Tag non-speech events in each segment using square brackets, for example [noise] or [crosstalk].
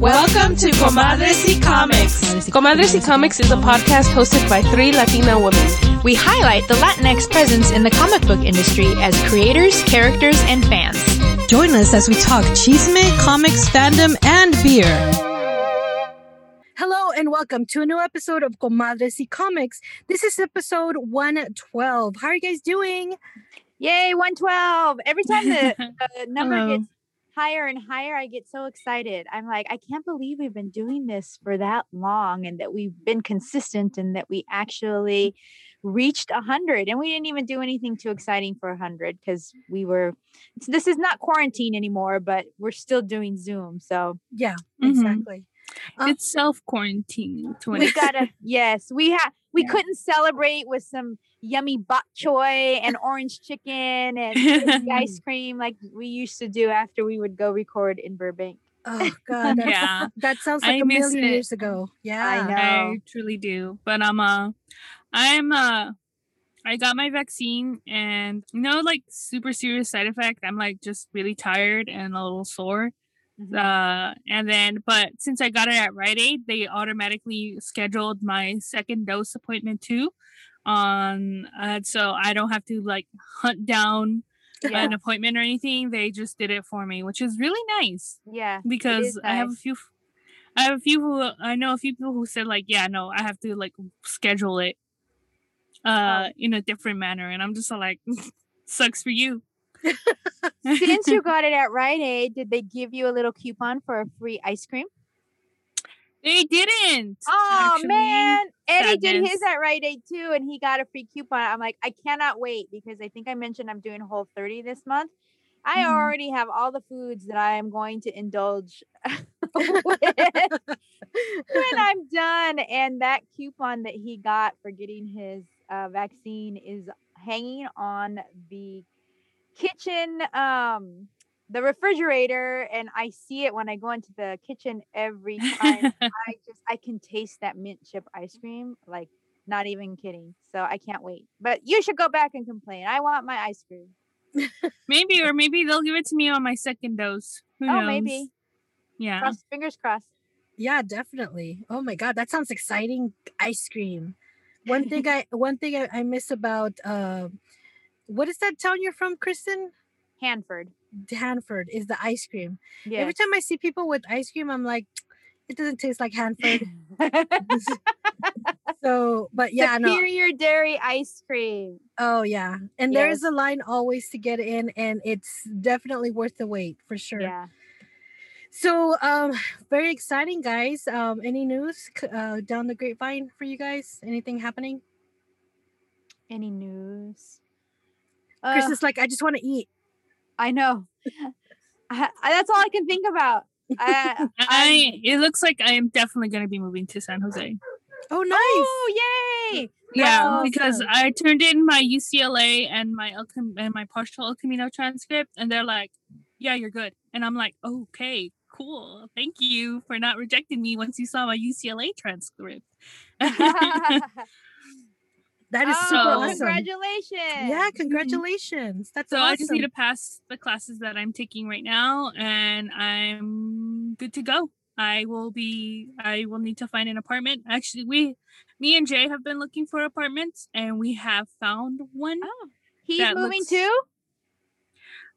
Welcome to Comadres y Comics. Comadres y Comics is a podcast hosted by three Latina women. We highlight the Latinx presence in the comic book industry as creators, characters, and fans. Join us as we talk chisme, comics, fandom, and beer. Hello and welcome to a new episode of Comadres y Comics. This is episode 112. How are you guys doing? Yay, 112. Every time the, [laughs] the number Hello. gets higher and higher, I get so excited. I'm like, I can't believe we've been doing this for that long and that we've been consistent and that we actually reached 100 and we didn't even do anything too exciting for 100 because we were this is not quarantine anymore but we're still doing zoom so yeah mm-hmm. exactly um, it's self quarantine we gotta [laughs] yes we had we yeah. couldn't celebrate with some yummy bok choy and orange chicken and ice [laughs] cream like we used to do after we would go record in Burbank. Oh [laughs] God, yeah, that sounds like I a million it. years ago. Yeah, I know, I truly do. But I'm uh, I'm uh, I got my vaccine and no like super serious side effect. I'm like just really tired and a little sore. Mm-hmm. Uh, and then, but since I got it at Rite Aid, they automatically scheduled my second dose appointment too on uh, so I don't have to like hunt down yeah. an appointment or anything. They just did it for me, which is really nice. Yeah. Because nice. I have a few I have a few who I know a few people who said like, yeah, no, I have to like schedule it uh oh. in a different manner and I'm just like [laughs] sucks for you. Since you [laughs] got it at Rite Aid, did they give you a little coupon for a free ice cream? They didn't. Oh actually. man, Eddie Sadness. did his at Rite Aid too, and he got a free coupon. I'm like, I cannot wait because I think I mentioned I'm doing Whole 30 this month. I mm. already have all the foods that I am going to indulge [laughs] [laughs] with when I'm done. And that coupon that he got for getting his uh, vaccine is hanging on the kitchen um the refrigerator and I see it when I go into the kitchen every time. [laughs] I just I can taste that mint chip ice cream like not even kidding. So I can't wait. But you should go back and complain. I want my ice cream. maybe or maybe they'll give it to me on my second dose. Who oh, knows? maybe. Yeah. Cross, fingers crossed. Yeah, definitely. Oh my god, that sounds exciting. Ice cream. One [laughs] thing I one thing I, I miss about uh what is that town you're from, Kristen? Hanford. Hanford is the ice cream. Yeah. Every time I see people with ice cream, I'm like, it doesn't taste like Hanford. [laughs] [laughs] so, but yeah, superior no. dairy ice cream. Oh yeah, and yes. there's a line always to get in, and it's definitely worth the wait for sure. Yeah. So, um, very exciting, guys. Um, any news uh, down the grapevine for you guys? Anything happening? Any news? Chris uh, is like, I just want to eat. I know. [laughs] I, that's all I can think about. I, [laughs] I, it looks like I am definitely going to be moving to San Jose. Oh, nice! Oh, yay! Yeah, awesome. because I turned in my UCLA and my El Cam- and my partial El Camino transcript, and they're like, "Yeah, you're good," and I'm like, "Okay, cool. Thank you for not rejecting me once you saw my UCLA transcript." [laughs] That is oh, super awesome. Congratulations. Yeah, congratulations. That's so awesome. I just need to pass the classes that I'm taking right now and I'm good to go. I will be I will need to find an apartment. Actually, we me and Jay have been looking for apartments and we have found one. Oh, he's moving looks, too?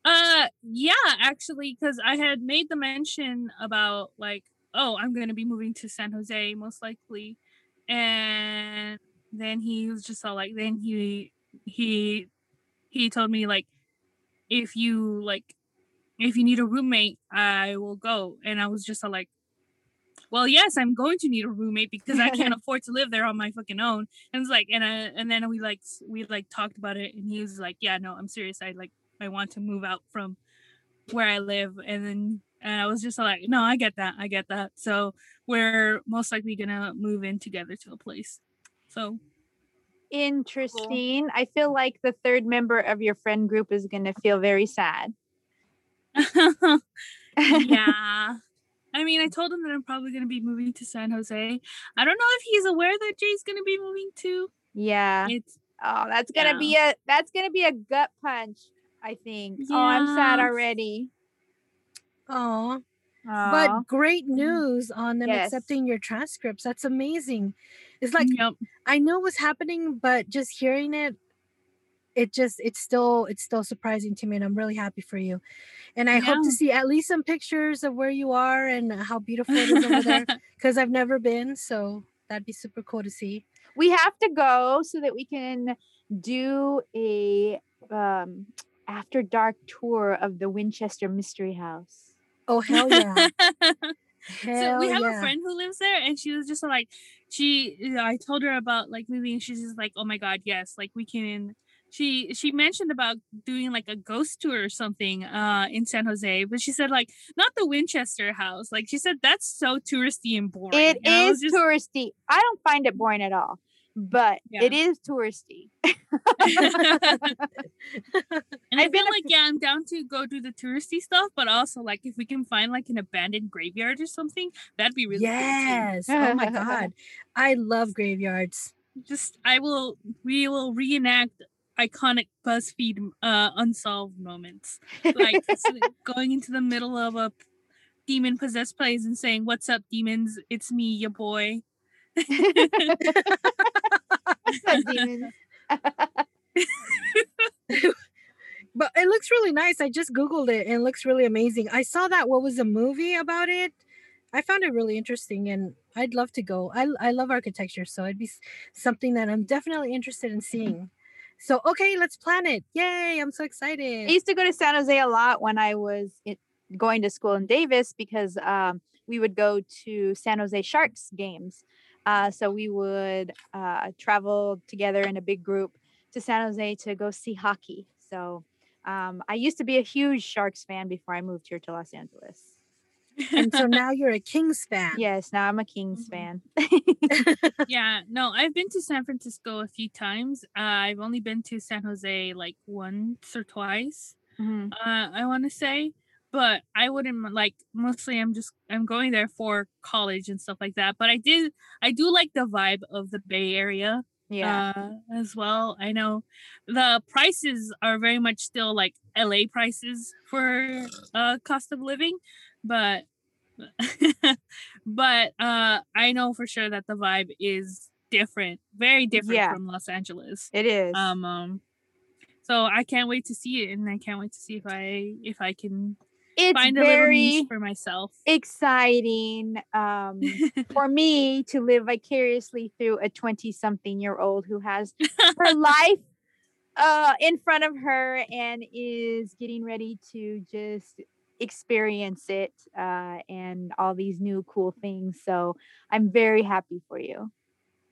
Uh yeah, actually cuz I had made the mention about like oh, I'm going to be moving to San Jose most likely. And then he was just all like then he he he told me like if you like if you need a roommate i will go. And i was just all like well yes i'm going to need a roommate because i can't [laughs] afford to live there on my fucking own. And it's like and I, and then we like we like talked about it and he was like yeah no i'm serious. I like i want to move out from where i live. And then and i was just like no i get that. I get that. So we're most likely gonna move in together to a place. So Mm-hmm. interesting. Cool. I feel like the third member of your friend group is going to feel very sad. [laughs] yeah. [laughs] I mean, I told him that I'm probably going to be moving to San Jose. I don't know if he's aware that Jay's going to be moving too. Yeah. It's oh, that's going to yeah. be a that's going to be a gut punch, I think. Yeah. Oh, I'm sad already. Oh. But great mm. news on them Yes. accepting your transcripts. That's amazing. It's like yep. I know what's happening, but just hearing it, it just it's still it's still surprising to me, and I'm really happy for you. And I hope to see at least some pictures of where you are and how beautiful it is over there [laughs] because I've never been, so that'd be super cool to see. we have to go so that we can do a um after dark tour of the Winchester Mystery House. Oh hell yeah! [laughs] so we have yeah. a friend who lives there and she was just like she i told her about like moving she's just like oh my god yes like we can she she mentioned about doing like a ghost tour or something uh in san jose but she said like not the winchester house like she said that's so touristy and boring It And is just- touristy. I don't find it boring at all, but Yeah. it is touristy. [laughs] [laughs] and I I've feel a like yeah, I'm down to go do the touristy stuff, but also like if we can find like an abandoned graveyard or something, that'd be really yes. [laughs] Oh my god, I love graveyards. Just I will we will reenact iconic BuzzFeed uh unsolved moments. Like going into the middle of a demon possessed place and saying, What's up, demons? It's me, your boy. [laughs] [laughs] But it looks really nice. I just googled it and it looks really amazing. I saw that what was a movie about it. I found it really interesting and I'd love to go. I I love architecture, so it'd be something that I'm definitely interested in seeing. So okay, let's plan it. Yay, I'm so excited. I used to go to San Jose a lot when I was going to school in Davis because um, we would go to San Jose Sharks games. Uh, so we would uh, travel together in a big group to San Jose to go see hockey. So um, I used to be a huge Sharks fan before I moved here to Los Angeles. and so now you're a Kings fan. Yes, now I'm a Kings Mhm. fan. [laughs] yeah, no, I've been to San Francisco a few times. Uh, I've only been to San Jose like once or twice. Mhm. uh i want to say but i wouldn't like mostly i'm just i'm going there for college and stuff like that but i did i do like the vibe of the bay area Yeah. uh as well i know the prices are very much still like la prices for uh cost of living but [laughs] but uh i know for sure that the vibe is different very different Yeah. from los angeles it is. um, um so i can't wait to see it and i can't wait to see if i if i can it's find very for myself exciting um, for [laughs] me to live vicariously through a 20 something year old who has her [laughs] life uh, in front of her and is getting ready to just experience it uh, and all these new cool things. So I'm very happy for you.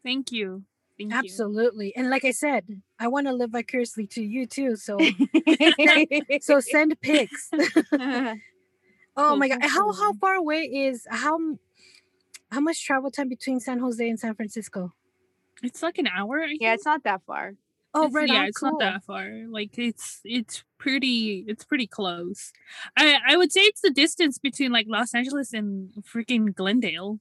thank you thank you Absolutely. And like I said, I want to live vicariously to you too. So [laughs] so [laughs] send pics. [laughs] Oh my god. How how far away is how how much travel time between San Jose and San Francisco? it's like an hour yeah, it's not that far. Oh It's- right yeah on. it's cool. not that far like it's it's pretty it's pretty close i i would say it's the distance between like los angeles and freaking glendale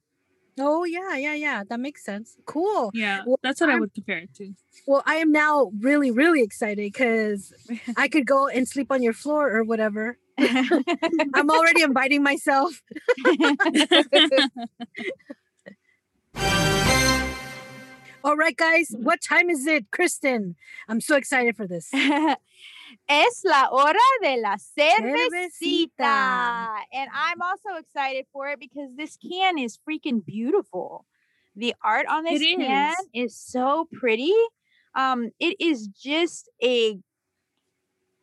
Oh yeah, yeah, yeah. That makes sense. Cool. yeah Well, that's what i I'm- would compare it to Well, I am now really, really excited because [laughs] I could go and sleep on your floor or whatever. [laughs] I'm already inviting myself. [laughs] All right, guys. What time is it, Kristen? I'm so excited for this. Es la hora de la cervecita. And I'm also excited for it because this can is freaking beautiful. The art on this It can is. is so pretty. Um, it is just a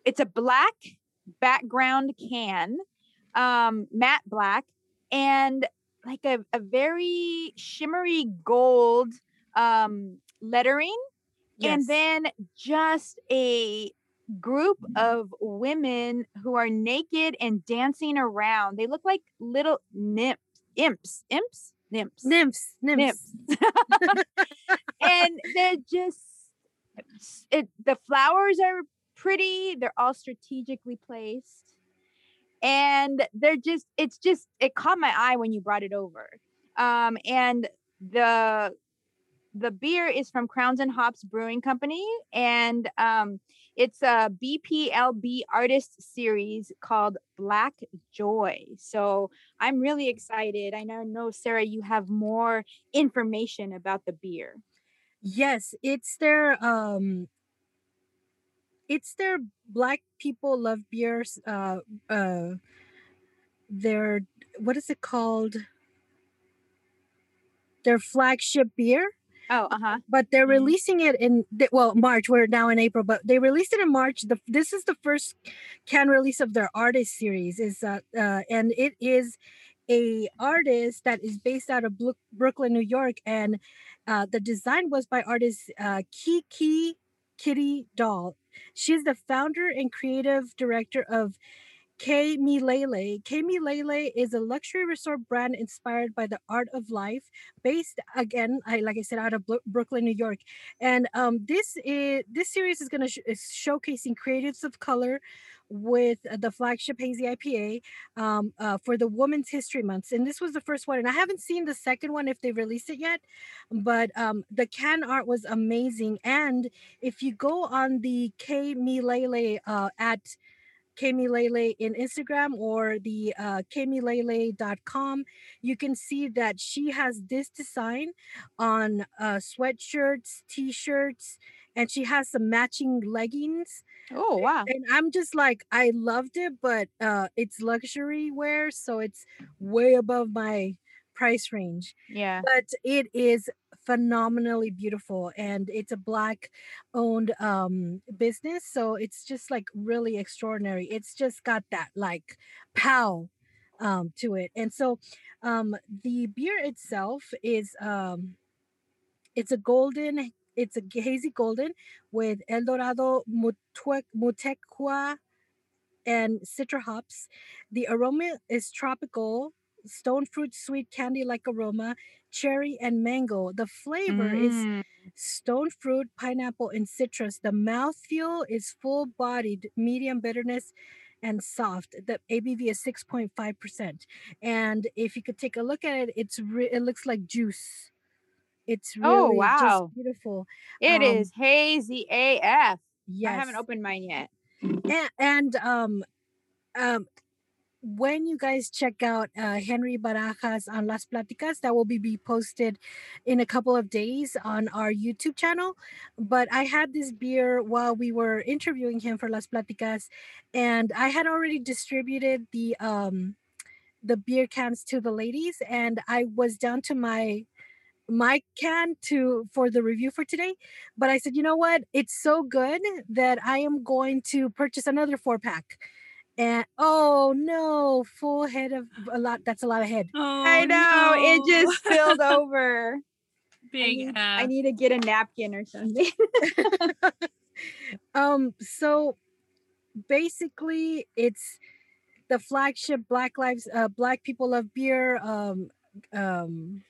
it's a black background can, um, matte black, and like a, a very shimmery gold um lettering Yes. and then just a group of women who are naked and dancing around. They look like little nymphs, imps, imps, nymphs, nymphs, nymphs. [laughs] and they're just it. The flowers are pretty. They're all strategically placed, and they're just. It's just. It caught my eye when you brought it over, um, and the the beer is from Crowns and Hops Brewing Company, and um, It's a BPLB artist series called Black Joy. So I'm really excited. I know, know Sarah, you have more information about the beer. Yes, it's their um it's their black people love beers uh uh their what is it called their flagship beer Oh, uh-huh. But they're Mhm. releasing it in the- well March. We're now in April, but they released it in March. The this is the first can release of their artist series. Is uh, uh and it is a artist that is based out of Brooklyn, New York, and uh, the design was by artist uh, Kiki Kitty Doll. She's the founder and creative director of K Milele. K Milele is a luxury resort brand inspired by the art of life, based again, I like I said, out of Bro- Brooklyn, New York. And um, this is this series is going to sh- showcasing creatives of color with uh, the flagship hazy IPA um, uh, for the Women's History Months. And this was the first one, and I haven't seen the second one if they released it yet. But um, the can art was amazing, and if you go on the K Milele uh, at Kami Lele in Instagram or the uh, kamilele.com, you can see that she has this design on uh, sweatshirts, t-shirts, and she has some matching leggings. Oh, wow. And I'm just like, I loved it, but uh, it's luxury wear, so it's way above my price range Yeah. but it is phenomenally beautiful and it's a black owned um business so it's just like really extraordinary it's just got that like pow um to it and so um the beer itself is um it's a golden it's a hazy golden with el dorado motueka and citra hops the aroma is tropical stone fruit sweet candy like aroma cherry and mango the flavor is Mm. stone fruit pineapple and citrus the mouthfeel is full bodied medium bitterness and soft the abv is 6.5% and if you could take a look at it it's re- it looks like juice it's really Oh, wow. just beautiful It Um, is hazy AF. yes I haven't opened mine yet. and, and um um when you guys check out uh, Henry Barajas on Las Platicas, that will be, be posted in a couple of days on our YouTube channel. But I had this beer while we were interviewing him for Las Platicas, and I had already distributed the um the beer cans to the ladies, and I was down to my my can to for the review for today. But i said you know what? It's so good that i am going to purchase another four pack and oh no full head of a lot that's a lot of head Oh, I know. It just spilled over. [laughs] I big. need, F. I need to get a napkin or something. [laughs] um so basically it's the flagship black lives uh black people love beer um um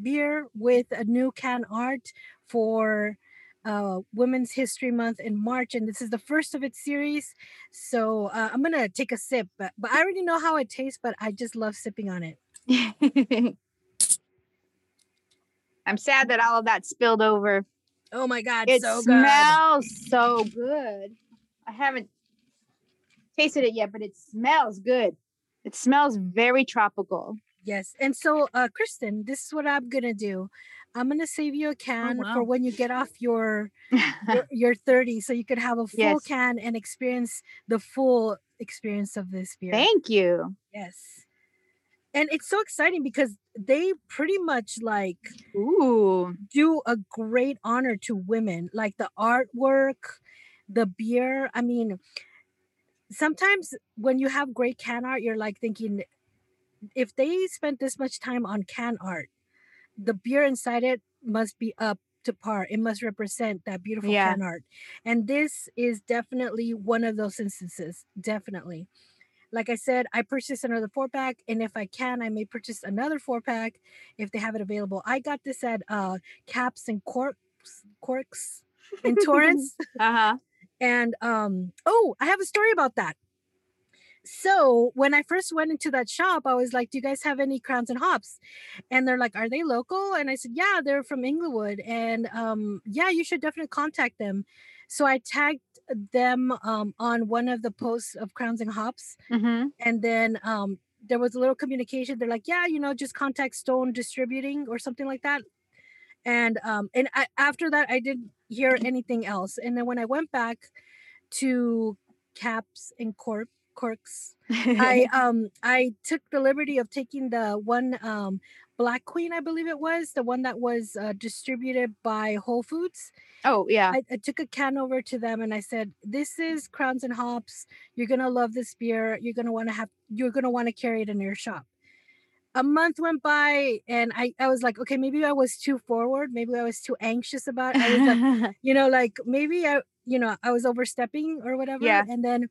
beer with a new can art for uh women's history month in march and this is the first of its series so uh, i'm gonna take a sip but, but i already know how it tastes but i just love sipping on it [laughs] I'm sad that all of that spilled over. oh my god It so good smells so good. I haven't tasted it yet, but it smells good. It smells very tropical. Yes. And so, uh, Kristen, this is what I'm gonna do. I'm gonna save you a oh, can for wow. when you get off your your, [laughs] your 30, so you could have a full Yes. can and experience the full experience of this beer. Thank you. yes. And it's so exciting because they pretty much like Ooh. do a great honor to women, like the artwork, the beer. I mean, sometimes when you have great can art, you're like thinking, if they spent this much time on can art, the beer inside it must be up to par. It must represent that beautiful Yeah. can art. And this is definitely one of those instances. Definitely. Like I said, I purchased another four pack, and if I can, I may purchase another four pack if they have it available. I got this at uh Caps and Corks Corks in [laughs] Torrance. Uh-huh. And um, oh, I have a story about that. So when I first went into that shop, I was like, "Do you guys have any crowns and hops?" And they're like, "Are they local?" And I said, "Yeah, they're from Inglewood." And um, yeah, you should definitely contact them. So I tagged them um, on one of the posts of Crowns and Hops, Mm-hmm. and then um, there was a little communication. They're like, "Yeah, you know, just contact Stone Distributing or something like that." And um, and I, after that, I didn't hear anything else. And then when I went back to Caps and Cork Corks, I [laughs] um I took the liberty of taking the one um Black Queen, I believe it was the one that was uh, distributed by Whole Foods. oh yeah. I, I took a can over to them and I said, "This is Crowns and Hops. You're gonna love this beer. You're gonna want to have. You're gonna want to carry it in your shop." A month went by and I I was like, okay, maybe I was too forward. Maybe I was too anxious about. It. I was like, [laughs] you know, like maybe I, you know, I was overstepping or whatever. Yeah. And then,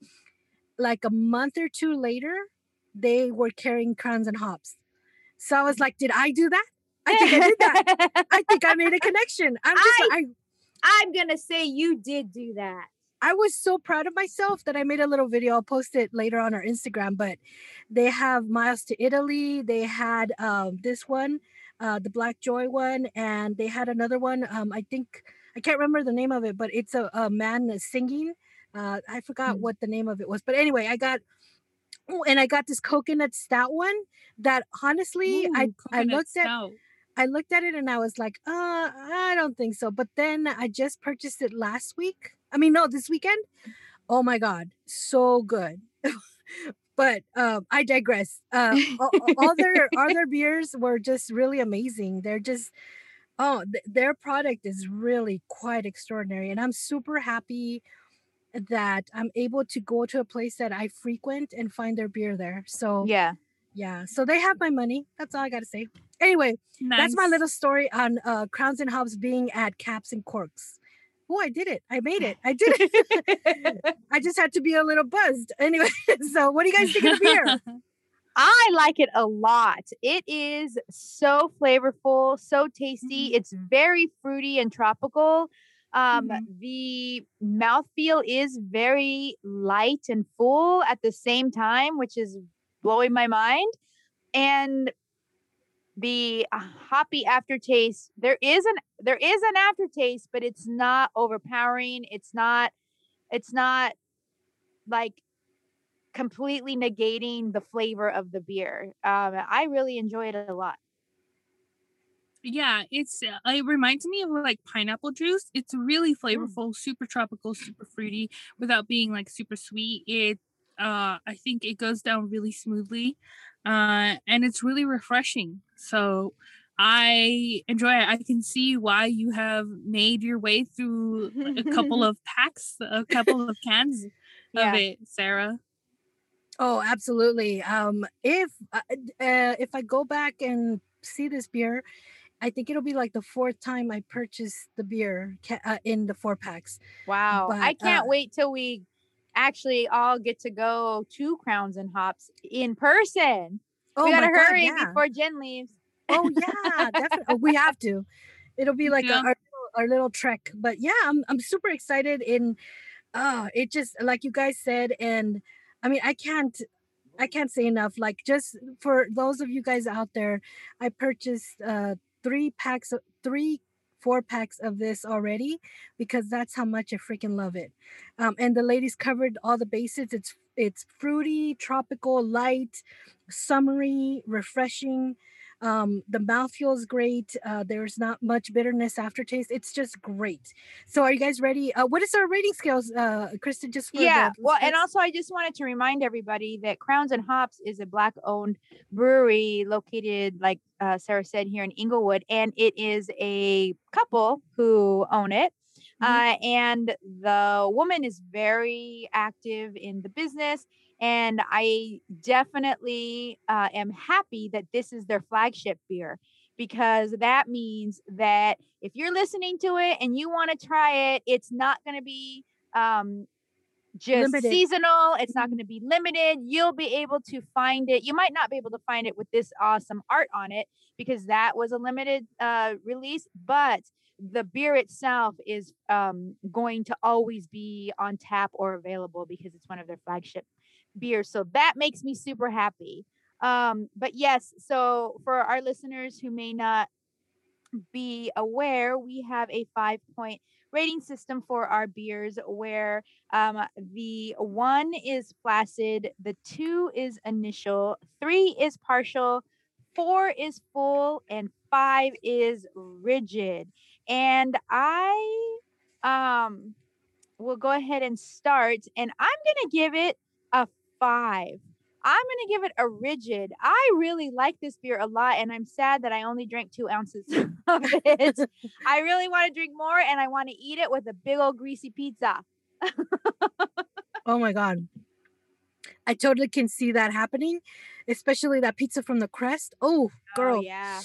like a month or two later, they were carrying Crowns and Hops. So I was like, did I do that? I think I did that. I [laughs] think I made a connection. I'm just I- I I'm gonna say you did do that. I was so proud of myself that I made a little video. I'll post it later on our Instagram. But they have Miles to Italy. They had um, this one, uh, the Black Joy one, and they had another one. Um, I think I can't remember the name of it, but it's a, a man that's singing. Uh, I forgot Mm. what the name of it was. But anyway, I got. Oh, and I got this coconut stout one that honestly I Ooh, I coconut looked at. I looked at it and I was like, uh, I don't think so. But then I just purchased it last week. I mean, no, this weekend. Oh my God, so good. [laughs] but um, I digress. Uh, all, all their all [laughs] their beers were just really amazing. They're just oh, th- their product is really quite extraordinary, and I'm super happy that I'm able to go to a place that I frequent and find their beer there. So Yeah. yeah, so they have my money. That's all I got to say. Anyway, that's my little story on uh, Crowns and Hops being at Caps and Corks. Oh, I did it. I made it. I did it. [laughs] I just had to be a little buzzed. [laughs] Anyway, so what do you guys think of beer? [laughs] I like it a lot. It is so flavorful, so tasty. Mm-hmm. It's very fruity and tropical. Um, Mhm. The mouthfeel is very light and full at the same time, which is blowing my mind. And the uh, hoppy aftertaste, there is an there is an aftertaste, but it's not overpowering. It's not it's not like completely negating the flavor of the beer. Um, I really enjoy it a lot. Yeah, it's uh, it reminds me of like pineapple juice. It's really Mm. flavorful, super tropical, super fruity, without being like super sweet. It uh I think it goes down really smoothly. Uh and it's really refreshing. So I enjoy it. I can see why you have made your way through a couple [laughs] of packs, a couple of cans Yeah. of it, Sarah. Oh, absolutely. Um, if uh, uh, if I go back and see this beer, I think it'll be like the fourth time I purchased the beer ca- uh, in the four packs. Wow. I can't uh, wait till we actually all get to go to Crowns and Hops in person. Oh we gotta my God, hurry yeah. before Jen leaves. Oh yeah, definitely. Oh, we have to. It'll be like a- our, little- our little trek. But yeah, I'm I'm super excited. In uh it just like you guys said, and I mean I can't I can't say enough. Like just for those of you guys out there, I purchased uh three packs of three four packs of this already because that's how much I freaking love it. Um, and the ladies covered all the bases. It's it's fruity, tropical, light, summery, refreshing. Um, the mouthfeel is great. Uh, there's not much bitterness aftertaste. It's just great. So, are you guys ready? Uh, what is our rating scales, uh, Kristen? Just for yeah. the Well, and also I just wanted to remind everybody that Crowns and Hops is a black owned brewery located, like uh, Sarah said, here in Inglewood, and it is a couple who own it. Mhm. Uh, and the woman is very active in the business. And I definitely uh, am happy that this is their flagship beer because that means that if you're listening to it and you want to try it, it's not going to be um, just Limited. seasonal. It's not Mhm. going to be limited. You'll be able to find it. You might not be able to find it with this awesome art on it because that was a limited uh, release, but the beer itself is um, going to always be on tap or available because it's one of their flagship beers. So that makes me super happy. Um, but yes, so for our listeners who may not be aware, we have a five point rating system for our beers where um, the one is flaccid, the two is initial, three is partial, four is full, and five is rigid. And I um will go ahead and start, and I'm gonna give it five. I'm going to give it a rigid. I really like this beer a lot, and I'm sad that I only drank two ounces [laughs] of it. [laughs] I really want to drink more, and I want to eat it with a big old greasy pizza. oh my God. I totally can see that happening, especially that pizza from the crest. Oh, oh girl. Oh, yeah.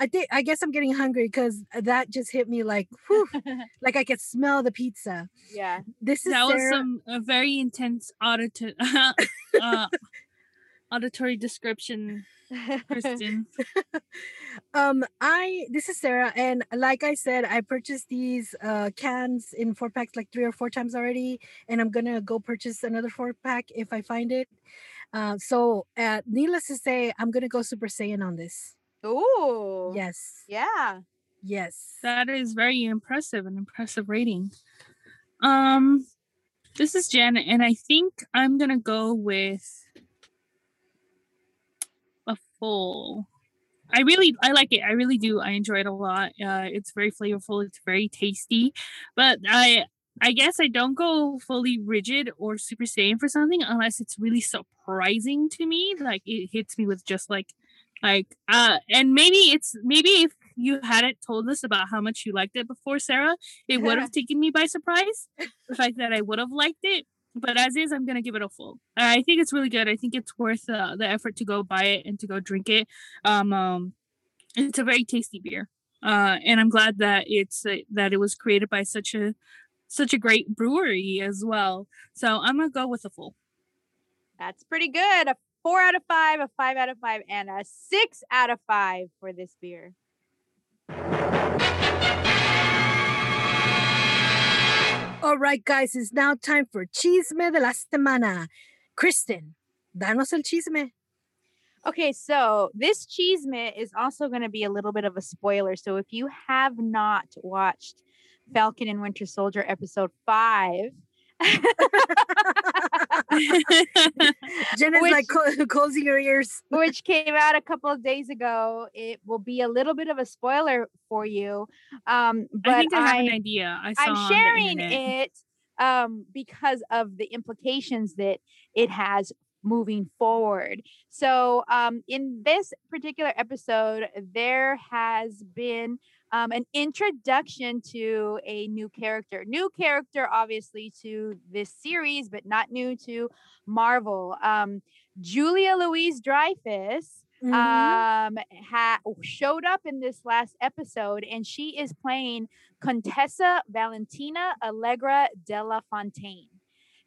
I think I guess I'm getting hungry because that just hit me like, whew, [laughs] like I could smell the pizza. Yeah, this is that Sarah. was some a very intense auditor [laughs] uh, auditory description [laughs] Kristen. um, I this is Sarah, and like I said, I purchased these uh cans in four packs like three or four times already, and I'm gonna go purchase another four pack if I find it. Uh, so uh, needless to say, I'm gonna go Super Saiyan on this. Oh, yes, yeah, yes. That is very impressive, an impressive rating. Um, this is Janet, and I think I'm gonna go with a full. I really I like it. I really do. I enjoy it a lot. Uh, it's very flavorful. It's very tasty, but I I guess I don't go fully rigid or super saiyan for something unless it's really surprising to me. Like it hits me with just like like uh and maybe it's maybe if you hadn't told us about how much you liked it before sarah it would have [laughs] taken me by surprise the fact that i would have liked it but as is, I'm gonna give it a full. I think it's really good. I think it's worth uh, the effort to go buy it and to go drink it. Um, um it's a very tasty beer, uh, and I'm glad that it's uh, that it was created by such a such a great brewery as well. So I'm gonna go with a full. That's pretty good. A four out of five, a five out of five, and a six out of five for this beer. All right, guys, it's now time for Chisme de la Semana. Kristen, danos el chisme. Okay, so this chisme is also going to be a little bit of a spoiler. So if you have not watched Falcon and Winter Soldier episode five, [laughs] Jen is which, like cl- [laughs] closing her ears. [laughs] which came out a couple of days ago. It will be a little bit of a spoiler for you. Um, but I think I, I have an idea. I am sharing it um, because of the implications that it has moving forward. So, um, in this particular episode, there has been um, an introduction to a new character. New character, obviously, to this series, but not new to Marvel. Um, Julia Louis-Dreyfus. Mm-hmm. um ha- showed up in this last episode and she is playing contessa valentina allegra de la fontaine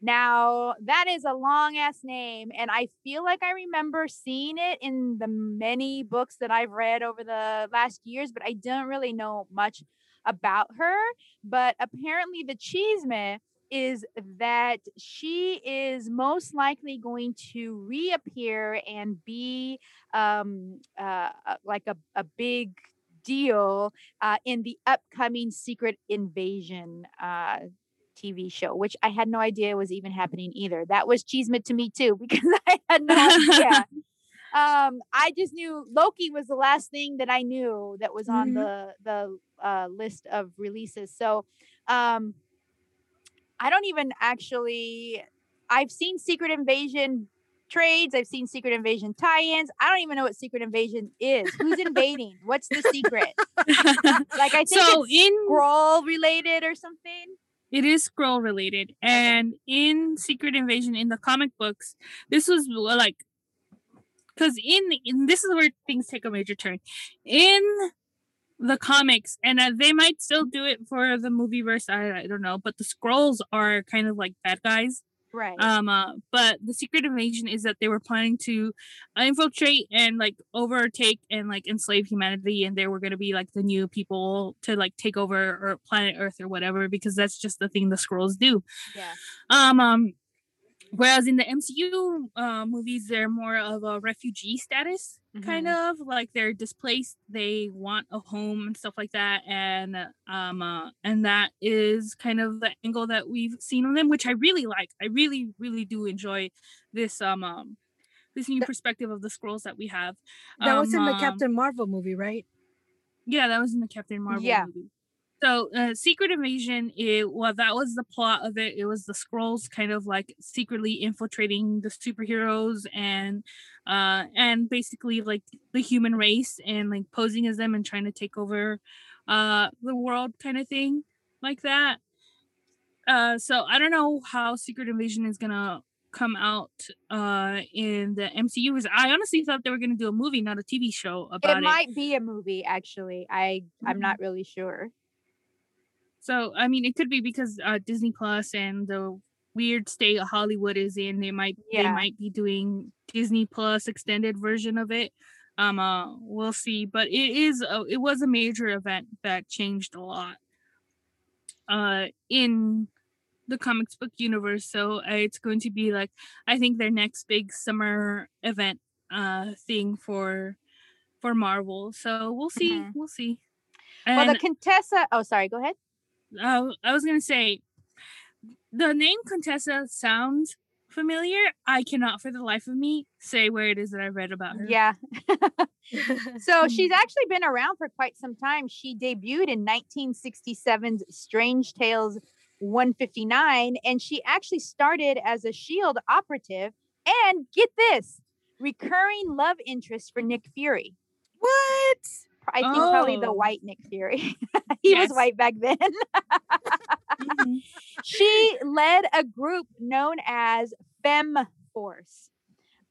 now, that is a long ass name, and I feel like I remember seeing it in the many books that I've read over the last years, but I don't really know much about her. But apparently, the chisme is that she is most likely going to reappear and be um, uh, uh like a, a big deal uh, in the upcoming Secret Invasion uh, TV show, which I had no idea was even happening either. That was chisme to me too, [laughs] because I had no idea. [laughs] um, I just knew Loki was the last thing that I knew that was on mm-hmm. the the uh, list of releases. So um, I don't even actually. I've seen Secret Invasion trades. I've seen Secret Invasion tie-ins. I don't even know what Secret Invasion is. Who's invading? What's the secret? [laughs] like I think so it's in Skrull related or something. It is Skrull related. And in Secret Invasion in the comic books, this was like because in, in this is where things take a major turn. In the comics, and uh, they might still do it for the movie verse. I, I don't know, but the Skrulls are kind of like bad guys Right. Um. Uh, but the secret invasion is that they were planning to infiltrate and like overtake and like enslave humanity, and they were going to be like the new people to like take over or planet Earth or whatever, because that's just the thing the Skrulls do. Yeah. Um. Um. Whereas in the MCU uh, movies, they're more of a refugee status, mm-hmm. kind of like they're displaced. They want a home and stuff like that, and um, uh, and that is kind of the angle that we've seen on them, which I really like. I really, really do enjoy this um, um this new perspective of the Skrulls that we have. That um, was in the um, Captain Marvel movie, right? Yeah, that was in the Captain Marvel yeah. movie. So, uh, Secret Invasion, it well, that was the plot of it. It was the Skrulls kind of like secretly infiltrating the superheroes and uh and basically like the human race and like posing as them and trying to take over uh the world kind of thing like that. Uh so I don't know how Secret Invasion is gonna come out uh in the MCU is I honestly thought they were gonna do a movie, not a TV show about it. It might be a movie actually. I I'm mm-hmm. not really sure. So I mean, it could be because uh, Disney Plus and the weird state Hollywood is in. They might yeah. they might be doing Disney Plus extended version of it. Um, uh, we'll see. But it is a, it was a major event that changed a lot. Uh, in the comics book universe. So uh, it's going to be like I think their next big summer event uh thing for for Marvel. So we'll see. Mm-hmm. We'll see. And, well, the Contessa. Oh, sorry. Go ahead uh, I was gonna say the name Contessa sounds familiar. I cannot for the life of me say where it is that I read about her. Yeah. [laughs] so [laughs] she's actually been around for quite some time. She debuted in 1967's Strange Tales 159, and she actually started as a Shield operative. And get this recurring love interest for Nick Fury. What? I think oh. probably the oh. white Nick Fury. [laughs] he yes. was white back then. mm-hmm. [laughs] She led a group known as Femme Force,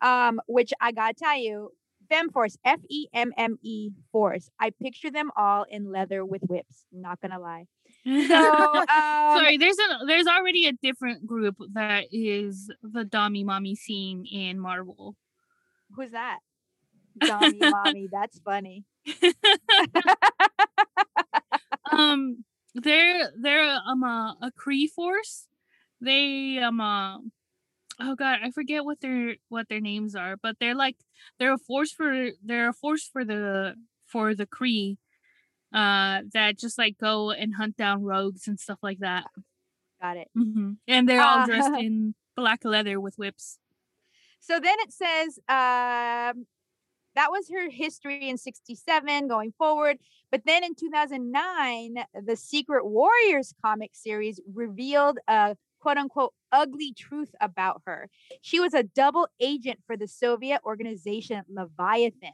um, which I gotta tell you, Femme Force, F E M M E Force. I picture them all in leather with whips. Not gonna lie. So, [laughs] um, sorry, there's a there's already a different group that is the Dommy Mommy scene in Marvel. Who's that? Dommy Mommy. That's funny. um, they're they're um a, a Kree force. They um uh, oh god, I forget what their what their names are, but they're like they're a force for they're a force for the for the Kree uh that just like go and hunt down rogues and stuff like that. Got it. Mm-hmm. And they're all dressed [laughs] in black leather with whips. So then it says um that was her history in 67 going forward. But then in 2009, the Secret Warriors comic series revealed a quote unquote ugly truth about her. She was a double agent for the Soviet organization Leviathan.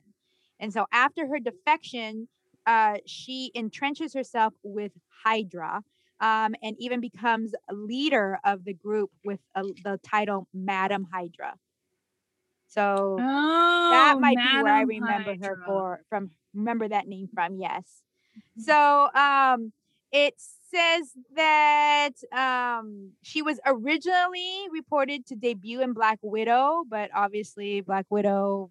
And so after her defection, uh, she entrenches herself with Hydra um, and even becomes leader of the group with a, the title Madam Hydra. So oh, that might be where I remember Hydra. her for from remember that name from. Yes. Mm-hmm. So um it says that um she was originally reported to debut in Black Widow, but obviously Black Widow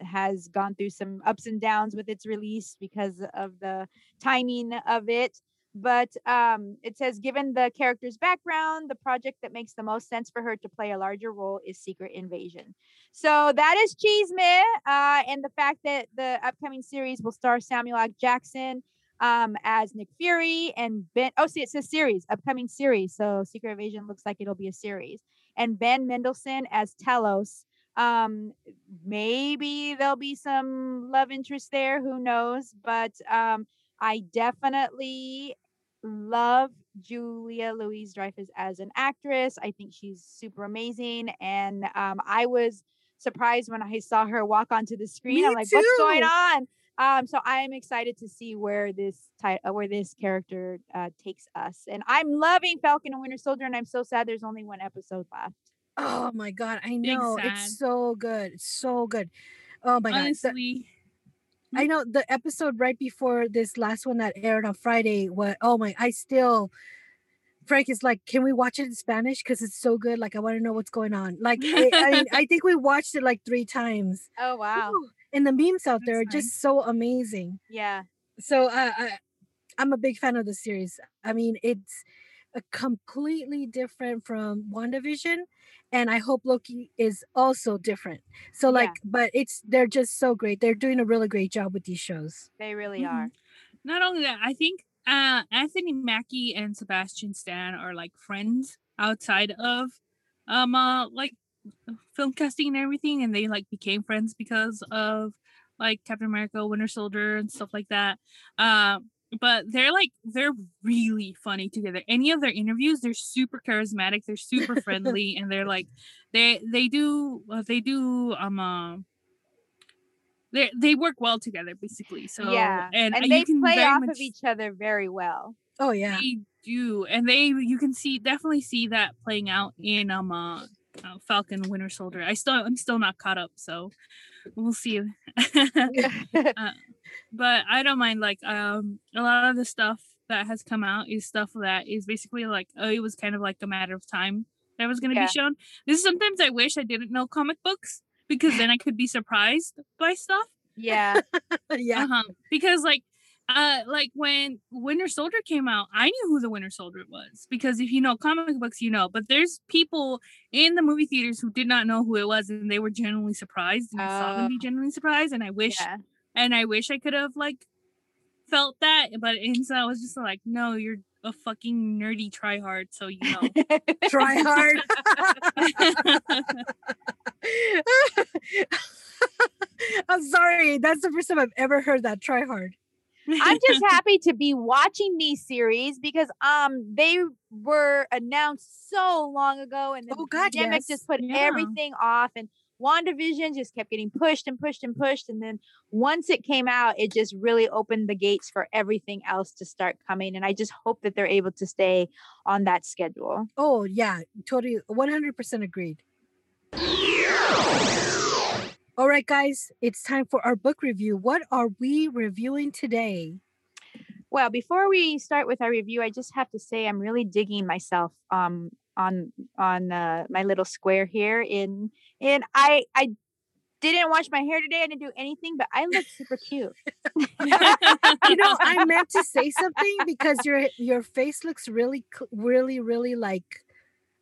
has gone through some ups and downs with its release because of the timing of it. But um, it says, given the character's background, the project that makes the most sense for her to play a larger role is Secret Invasion. So that is Chisme. Uh, and the fact that the upcoming series will star Samuel L. Jackson um, as Nick Fury and Ben. Oh, see, it says series, upcoming series. So Secret Invasion looks like it'll be a series. And Ben Mendelsohn as Talos. Um, maybe there'll be some love interest there. Who knows? But um, I definitely love Julia Louis-Dreyfus as an actress. I think she's super amazing. And um, I was surprised when I saw her walk onto the screen. Me I'm like, too. what's going on? Um, so I am excited to see where this ty- uh, where this character uh, takes us. And I'm loving Falcon and Winter Soldier, and I'm so sad there's only one episode left. Oh my god, I know it's so good, it's so good. Oh my Honestly. god, the- I know the episode right before this last one that aired on Friday. What? Oh my! I still. Frank is like, can we watch it in Spanish? Because it's so good. Like, I want to know what's going on. Like, it, I, I think we watched it like three times. [laughs] Oh wow! Ooh, and the memes out there are just so amazing. Yeah. So uh, I, I'm a big fan of the series. I mean, it's completely different from WandaVision and I hope Loki is also different. So like yeah. but it's they're just so great. They're doing a really great job with these shows. They really mm-hmm. are. Not only that, I think uh Anthony Mackie and Sebastian Stan are like friends outside of um uh like film casting and everything and they like became friends because of like Captain America, Winter Soldier and stuff like that. Um but they're like they're really funny together. Any of their interviews they're super charismatic they're super [laughs] friendly and they're like they they do uh, they do um uh, they they work well together basically so yeah and, and they play off much, of each other very well. Oh yeah. They do and they you can see definitely see that playing out in um uh, uh, falcon winter soldier. I still i'm still not caught up so we'll see [laughs] uh, but I don't mind like um a lot of the stuff that has come out is stuff that is basically like oh it was kind of like a matter of time that was going to yeah. be shown. This is sometimes I wish I didn't know comic books because then I could be surprised by stuff. Yeah. [laughs] yeah. Uh-huh. Because like uh like when Winter Soldier came out, I knew who the Winter Soldier was because if you know comic books, you know. But there's people in the movie theaters who did not know who it was, and they were genuinely surprised, and uh, saw them be oh. genuinely surprised. And I wish yeah and I wish I could have like felt that, but instead I was just like, no, you're a fucking nerdy try hard, so you know. try hard. [laughs] [laughs] I'm sorry. That's the first time I've ever heard that try hard. I'm just [laughs] happy to be watching these series because um they were announced so long ago and the oh, God, pandemic yes. just put yeah. everything off and WandaVision just kept getting pushed and pushed and pushed. And then once it came out, it just really opened the gates for everything else to start coming. And I just hope that they're able to stay on that schedule. Oh, yeah, totally 100% agreed. All right, guys, it's time for our book review. What are we reviewing today? Well, before we start with our review, I just have to say I'm really digging myself um, on on uh, my little square here in and I I didn't wash my hair today. I didn't do anything, but I look super cute. [laughs] you know, I [laughs] meant to say something because your your face looks really, really, really like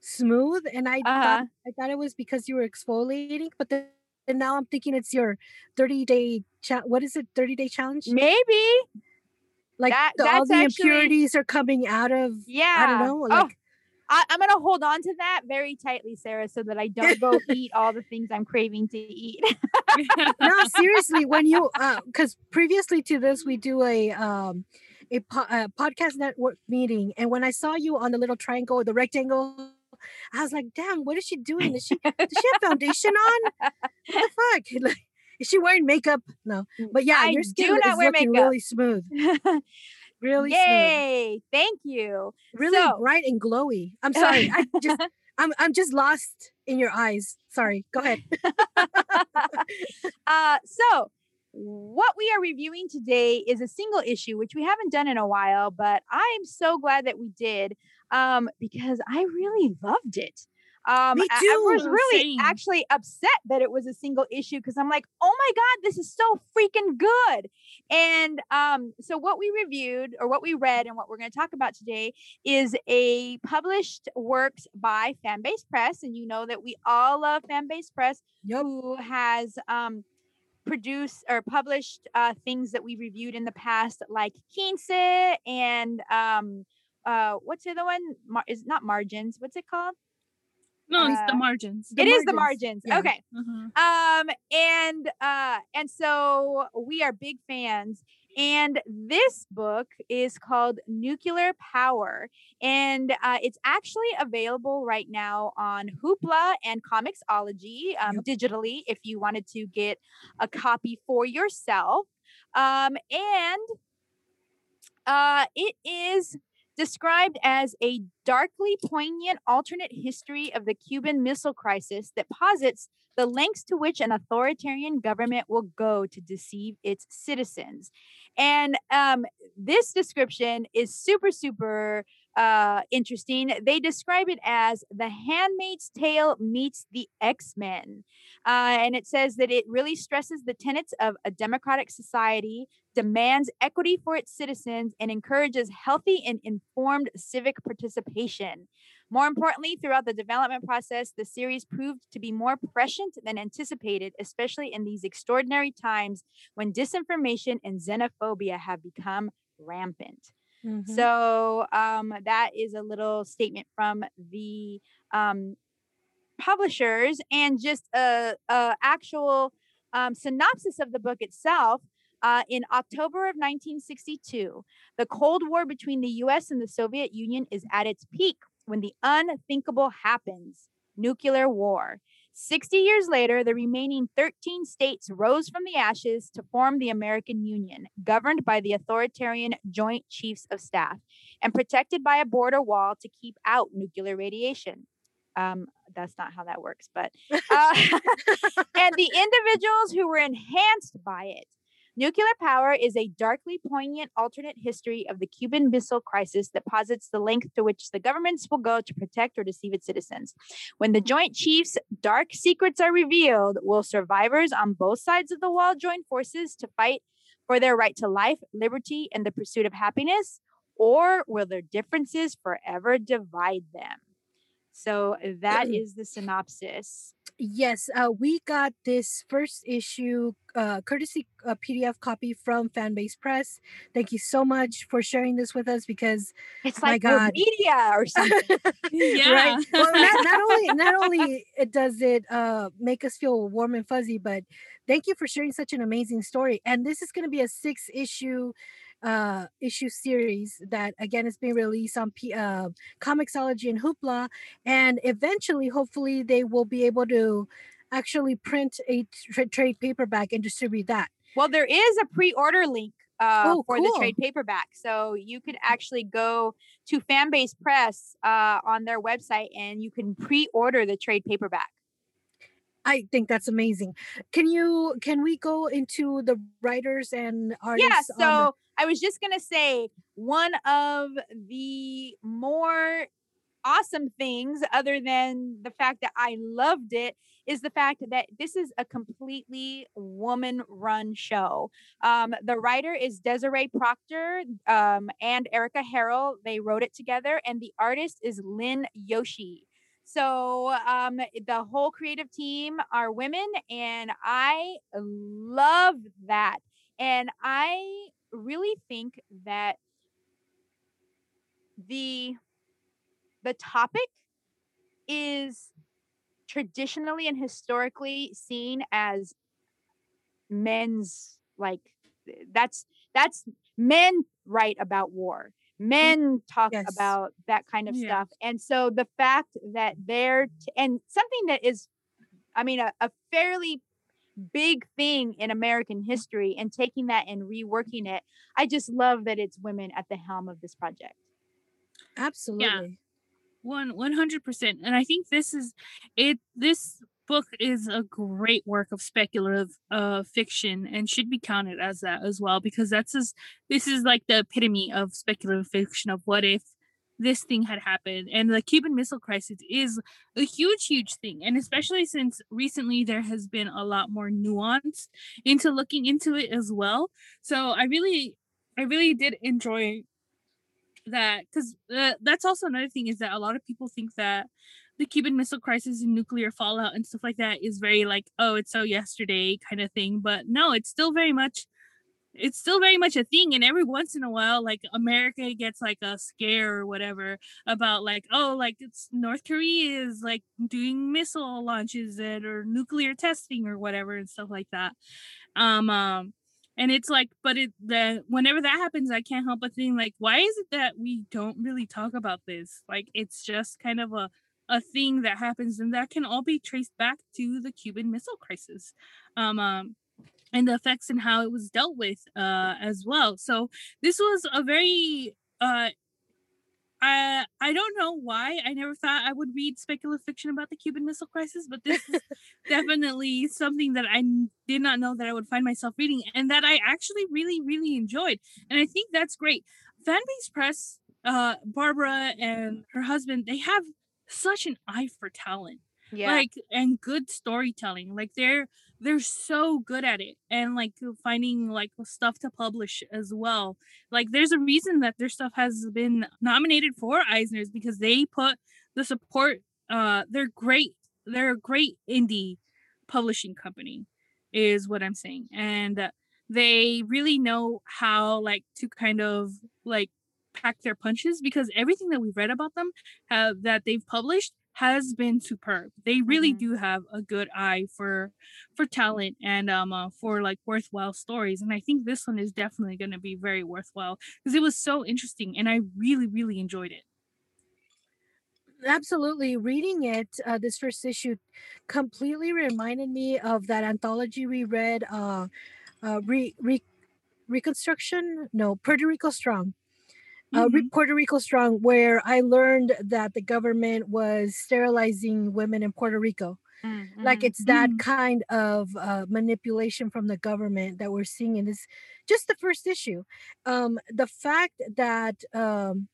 smooth, and I uh-huh. thought I thought it was because you were exfoliating, but then and now I'm thinking it's your 30 day cha- what is it 30 day challenge? Maybe. Like that, the, all the actually, impurities are coming out of yeah I don't know oh, like oh, I, am gonna hold on to that very tightly, Sarah, so that I don't go [laughs] eat all the things I'm craving to eat. [laughs] no, seriously, when you because [laughs] uh, previously to this, we do a um a, po- a podcast network meeting, and when I saw you on the little triangle, the rectangle, I was like, "Damn, what is she doing? Is she does she have foundation on? What the [laughs] fuck?" [laughs] Like, is she wearing makeup? No, but yeah, I your skin is looking makeup. really smooth. [laughs] Really smooth. Yay! Smooth. Thank you. Really so, bright and glowy. I'm sorry. I just I'm I'm just lost in your eyes. Sorry. Go ahead. uh so what we are reviewing today is a single issue, which we haven't done in a while, but I'm so glad that we did um, because I really loved it. Um, Me too. I, I was really Same. actually upset that it was a single issue because I'm like, oh my god, this is so freaking good. And um, so what we reviewed or what we read and what we're going to talk about today is a published works by Fanbase Press, and you know that we all love Fanbase Press, yep. who has um produced or published uh, things that we reviewed in the past, like Quince and um, uh, what's the other one? Mar- is not margins. What's it called? No, it's the uh, margins. The it margins. is the margins. Yeah. Okay. Mm-hmm. Um, and uh, and so we are big fans. And this book is called Nuclear Power. And uh, it's actually available right now on Hoopla and Comixology um, yep. digitally if you wanted to get a copy for yourself. Um, and uh, it is described as a darkly poignant alternate history of the Cuban Missile Crisis that posits the lengths to which an authoritarian government will go to deceive its citizens. And um, this description is super, super uh, interesting. They describe it as The Handmaid's Tale meets the X Men. Uh, and it says that it really stresses the tenets of a democratic society, demands equity for its citizens, and encourages healthy and informed civic participation. More importantly, throughout the development process, the series proved to be more prescient than anticipated, especially in these extraordinary times when disinformation and xenophobia have become rampant. Mm-hmm. So um, that is a little statement from the um, publishers and just a, a actual um, synopsis of the book itself. Uh, in October of 1962, the Cold War between the US and the Soviet Union is at its peak when the unthinkable happens nuclear war. 60 years later, the remaining 13 states rose from the ashes to form the American Union, governed by the authoritarian Joint Chiefs of Staff and protected by a border wall to keep out nuclear radiation. Um, that's not how that works, but uh, [laughs] and the individuals who were enhanced by it Nuclear power is a darkly poignant alternate history of the Cuban Missile Crisis that posits the length to which the governments will go to protect or deceive its citizens. When the Joint Chiefs' dark secrets are revealed, will survivors on both sides of the wall join forces to fight for their right to life, liberty, and the pursuit of happiness? Or will their differences forever divide them? So that [clears throat] is the synopsis. Yes, uh, we got this first issue uh, courtesy uh, PDF copy from Fanbase Press. Thank you so much for sharing this with us because it's like God. media or something. [laughs] yeah. Right. Well, not, not, only [laughs] not only it does it uh, make us feel warm and fuzzy, but thank you for sharing such an amazing story. And this is going to be a six issue uh, issue series that again is being released on P- uh, Comixology and Hoopla, and eventually, hopefully, they will be able to actually print a tra- trade paperback and distribute that. Well, there is a pre-order link uh, oh, for cool. the trade paperback. So you could actually go to Fanbase Press uh, on their website and you can pre-order the trade paperback. I think that's amazing. Can you can we go into the writers and artists? Yeah, so I was just going to say one of the more awesome things, other than the fact that I loved it, is the fact that this is a completely woman run show. Um, the writer is Desiree Proctor um, and Erica Harrell. They wrote it together, and the artist is Lynne Yoshii. So um, the whole creative team are women, and I love that. And I really think that the the topic is traditionally and historically seen as men's like that's that's men write about war Mm, men talk yes. about that kind of stuff and so the fact that they're t- and something that is i mean a, a fairly big thing in American history and taking that and reworking it. I just love that it's women at the helm of this project. Absolutely. Yeah. One one hundred percent. And I think this is it this book is a great work of speculative uh fiction and should be counted as that as well because that's just this is like the epitome of speculative fiction of what if this thing had happened. And the Cuban Missile Crisis is a huge, huge thing. And especially since recently there has been a lot more nuance into looking into it as well. So I really, I really did enjoy that because uh, that's also another thing is that a lot of people think that the Cuban Missile Crisis and nuclear fallout and stuff like that is very like, oh, it's so yesterday kind of thing. But no, it's still very much it's still very much a thing and every once in a while like america gets like a scare or whatever about like oh like it's north korea is like doing missile launches and or nuclear testing or whatever and stuff like that um um and it's like but it the whenever that happens i can't help but think like why is it that we don't really talk about this like it's just kind of a a thing that happens and that can all be traced back to the cuban missile crisis um, um and the effects and how it was dealt with uh, as well. So this was a very uh, I I don't know why I never thought I would read speculative fiction about the Cuban Missile Crisis, but this is [laughs] definitely something that I did not know that I would find myself reading, and that I actually really really enjoyed, and I think that's great. Fanbase Press uh Barbara and her husband, they have such an eye for talent. Yeah. Like and good storytelling. Like they're they're so good at it and like finding like stuff to publish as well. Like there's a reason that their stuff has been nominated for Eisner's because they put the support uh they're great. They're a great indie publishing company is what I'm saying. And they really know how like to kind of like pack their punches because everything that we've read about them have that they've published has been superb. They really mm-hmm. do have a good eye for for talent and um uh, for like worthwhile stories and I think this one is definitely going to be very worthwhile because it was so interesting and I really really enjoyed it. Absolutely, reading it uh, this first issue completely reminded me of that anthology we read uh uh re, re reconstruction no Puerto Rico Strong uh, mm-hmm. Puerto Rico Strong, where I learned that the government was sterilizing women in Puerto Rico. Mm-hmm. Like it's that mm-hmm. kind of uh, manipulation from the government that we're seeing in this, just the first issue. Um, the fact that um,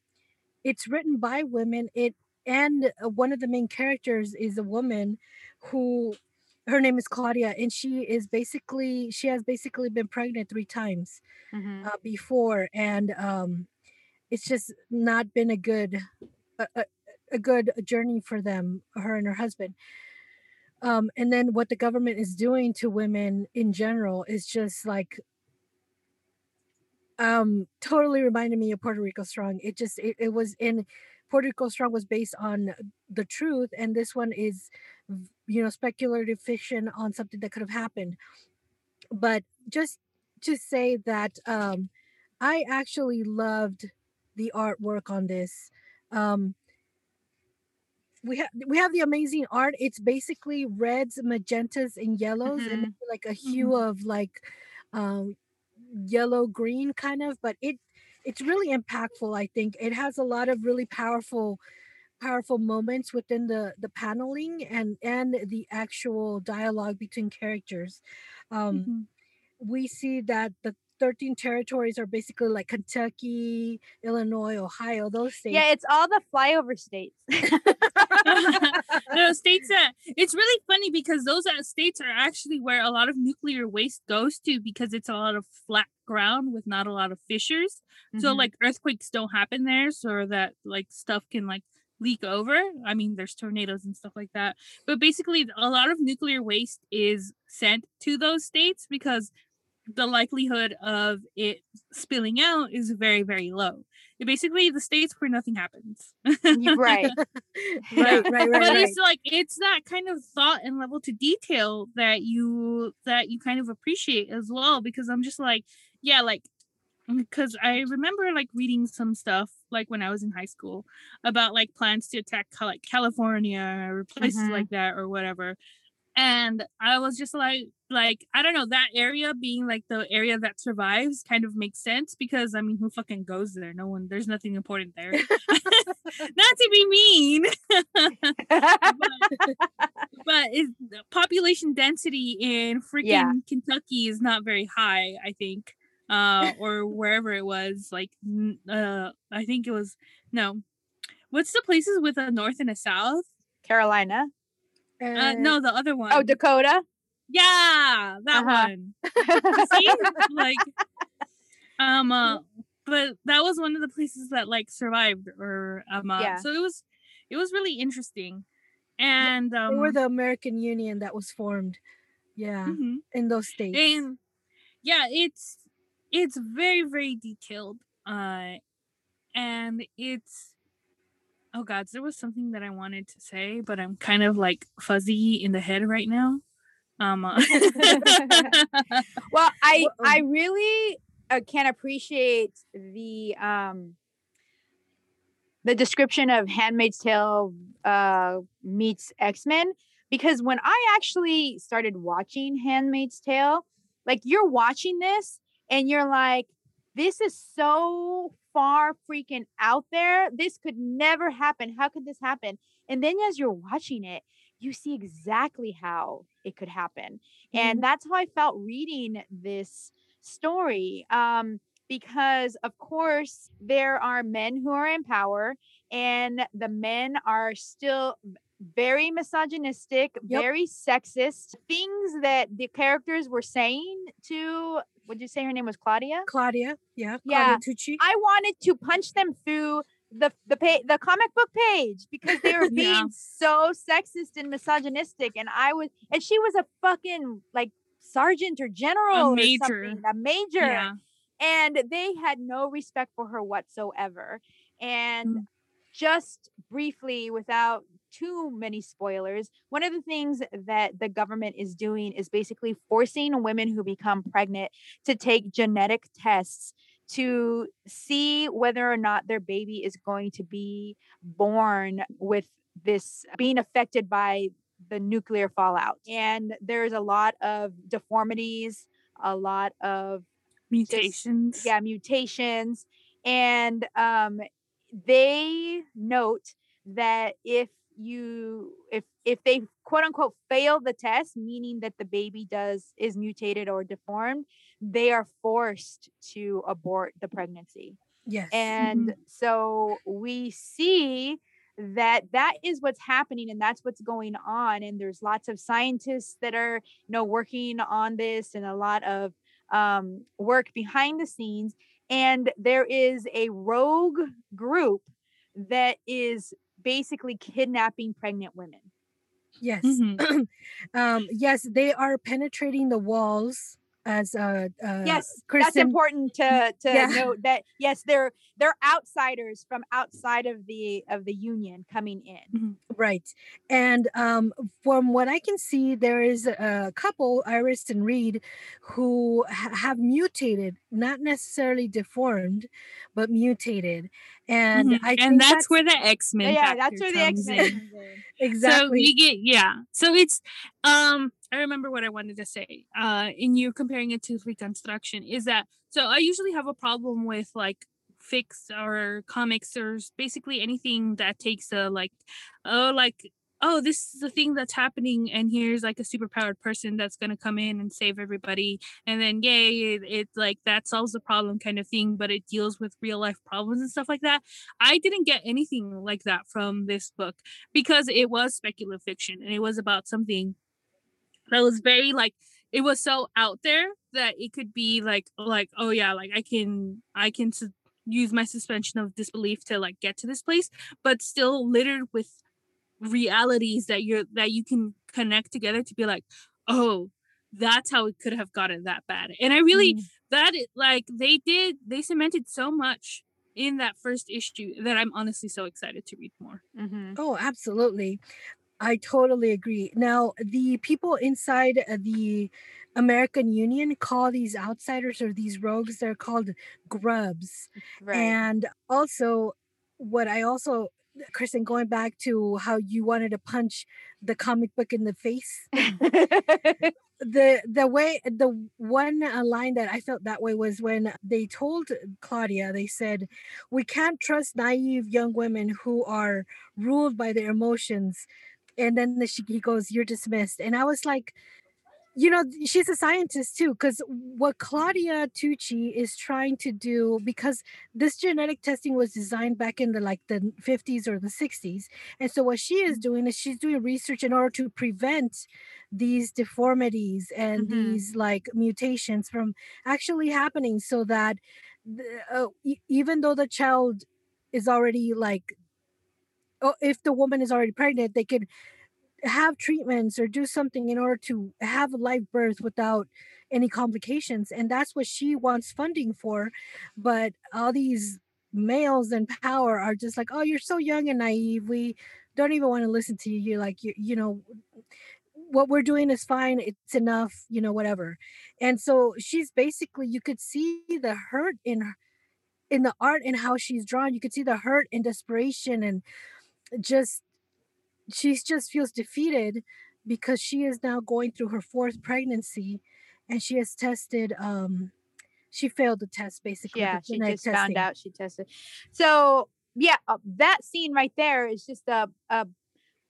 it's written by women, it and uh, one of the main characters is a woman who her name is Claudia, and she is basically she has basically been pregnant three times mm-hmm. uh, before, and um, it's just not been a good a, a, good journey for them her and her husband. Um, and then what the government is doing to women in general is just like um totally reminded me of puerto rico strong. It just it, it was in puerto rico strong was based on the truth and this one is you know speculative fiction on something that could have happened. But just to say that um i actually loved the artwork on this. Um, we have we have the amazing art. It's basically reds, magentas, and yellows, mm-hmm. and like a hue mm-hmm. of like um, yellow green kind of. But it it's really impactful. I think it has a lot of really powerful powerful moments within the the paneling and and the actual dialogue between characters. Um, mm-hmm. We see that the 13 territories are basically like Kentucky, Illinois, Ohio, those states. Yeah, it's all the flyover states. [laughs] no, states that it's really funny because those states are actually where a lot of nuclear waste goes to because it's a lot of flat ground with not a lot of fissures. Mm-hmm. So like earthquakes don't happen there so that like stuff can like leak over. I mean, there's tornadoes and stuff like that. But basically, a lot of nuclear waste is sent to those states because the likelihood of it spilling out is very very low. It basically the states where nothing happens. Right. [laughs] [laughs] Right, right right but right. it's like it's that kind of thought and level to detail that you that you kind of appreciate as well because i'm just like yeah like because i remember like reading some stuff like when i was in high school about like plans to attack like california or places mm-hmm. like that or whatever and i was just like like i don't know that area being like the area that survives kind of makes sense because i mean who fucking goes there? No one there's nothing important there. [laughs] [laughs] Not to be mean. [laughs] But, but population density in freaking yeah. kentucky is not very high i think uh or wherever it was like uh i think it was no. What's the places with a north and a south? Carolina uh, no, the other one. Oh, Dakota. Yeah, that uh-huh. one. [laughs] See, like, um, uh, but that was one of the places that like survived, or um, uh, yeah. so it was, it was really interesting, and um, they were the American Union that was formed, yeah, mm-hmm. in those states, and yeah, it's it's very very detailed, uh, and it's oh god there was something that i wanted to say but i'm kind of like fuzzy in the head right now. Um uh, [laughs] well [laughs] i i um really uh, can appreciate the um the description of handmaid's tale uh meets x-men because when i actually started watching handmaid's tale like you're watching this and you're like this is so far freaking out there. This could never happen. How could this happen? And then as you're watching it, you see exactly how it could happen. Mm-hmm. And that's how I felt reading this story. Um, because of course there are men who are in power and the men are still very misogynistic, yep. very sexist. Things that the characters were saying to would you say her name was Claudia? Claudia, yeah, yeah. Claudia Tucci. I wanted to punch them through the the page, the comic book page because they were [laughs] being yeah. so sexist and misogynistic, and I was, and she was a fucking like sergeant or general, a major, or a major, yeah. and they had no respect for her whatsoever. And mm. just briefly, without too many spoilers, one of the things that the government is doing is basically forcing women who become pregnant to take genetic tests to see whether or not their baby is going to be born with this being affected by the nuclear fallout. And there's a lot of deformities, a lot of mutations. yeah, mutations. And um, they note that if you if if they quote unquote fail the test meaning that the baby does is mutated or deformed they are forced to abort the pregnancy yes and mm-hmm. so we see that that is what's happening and that's what's going on and there's lots of scientists that are you know working on this and a lot of um, work behind the scenes and there is a rogue group that is basically kidnapping pregnant women. Yes. Mm-hmm. [clears throat] um, yes, they are penetrating the walls as uh, uh yes Kristen, that's important to to yeah. note that yes they're they're outsiders from outside of the of the union coming in mm-hmm. right and um from what i can see there is a couple iris and reed who ha- have mutated not necessarily deformed but mutated and mm-hmm. I and that's, that's, where the X Men. Yeah, that's where the X Men. Exactly. So we get yeah. So it's um. I remember what I wanted to say. Uh, in you comparing it to Reconstruction is that so I usually have a problem with like fix or comics or basically anything that takes a like oh like oh, this is the thing that's happening, and here's like a superpowered person that's gonna come in and save everybody, and then yay, it, it like that solves the problem kind of thing, but it deals with real life problems and stuff like that. I didn't get anything like that from this book because it was speculative fiction and it was about something that was very like it was so out there that it could be like like oh yeah like i can i can su- use my suspension of disbelief to like get to this place but still littered with realities that you're that you can connect together to be like oh that's how it could have gotten that bad and i really mm. that like they did they cemented so much in that first issue that i'm honestly so excited to read more mm-hmm. oh absolutely i totally agree now the people inside the american union call these outsiders or these rogues they're called grubs right. and also what i also Kristen, going back to how you wanted to punch the comic book in the face. [laughs] the the way the one uh, line that I felt that way was when they told Claudia, they said, "We can't trust naive young women who are ruled by their emotions." And then the, she, he goes, "You're dismissed." And I was like, you know she's a scientist too because what claudia tucci is trying to do because this genetic testing was designed back in the like the 50s or the 60s and so what she is doing is she's doing research in order to prevent these deformities and mm-hmm. these like mutations from actually happening so that uh, even though the child is already like oh, if the woman is already pregnant they could have treatments or do something in order to have a live birth without any complications and that's what she wants funding for but all these males in power are just like oh you're so young and naive we don't even want to listen to you you're like you, you know what we're doing is fine it's enough you know whatever and so she's basically you could see the hurt in in the art and how she's drawn you could see the hurt and desperation and just she just feels defeated because she is now going through her fourth pregnancy and she has tested um she failed the test basically yeah she just testing. found out she tested so yeah uh, that scene right there is just a, a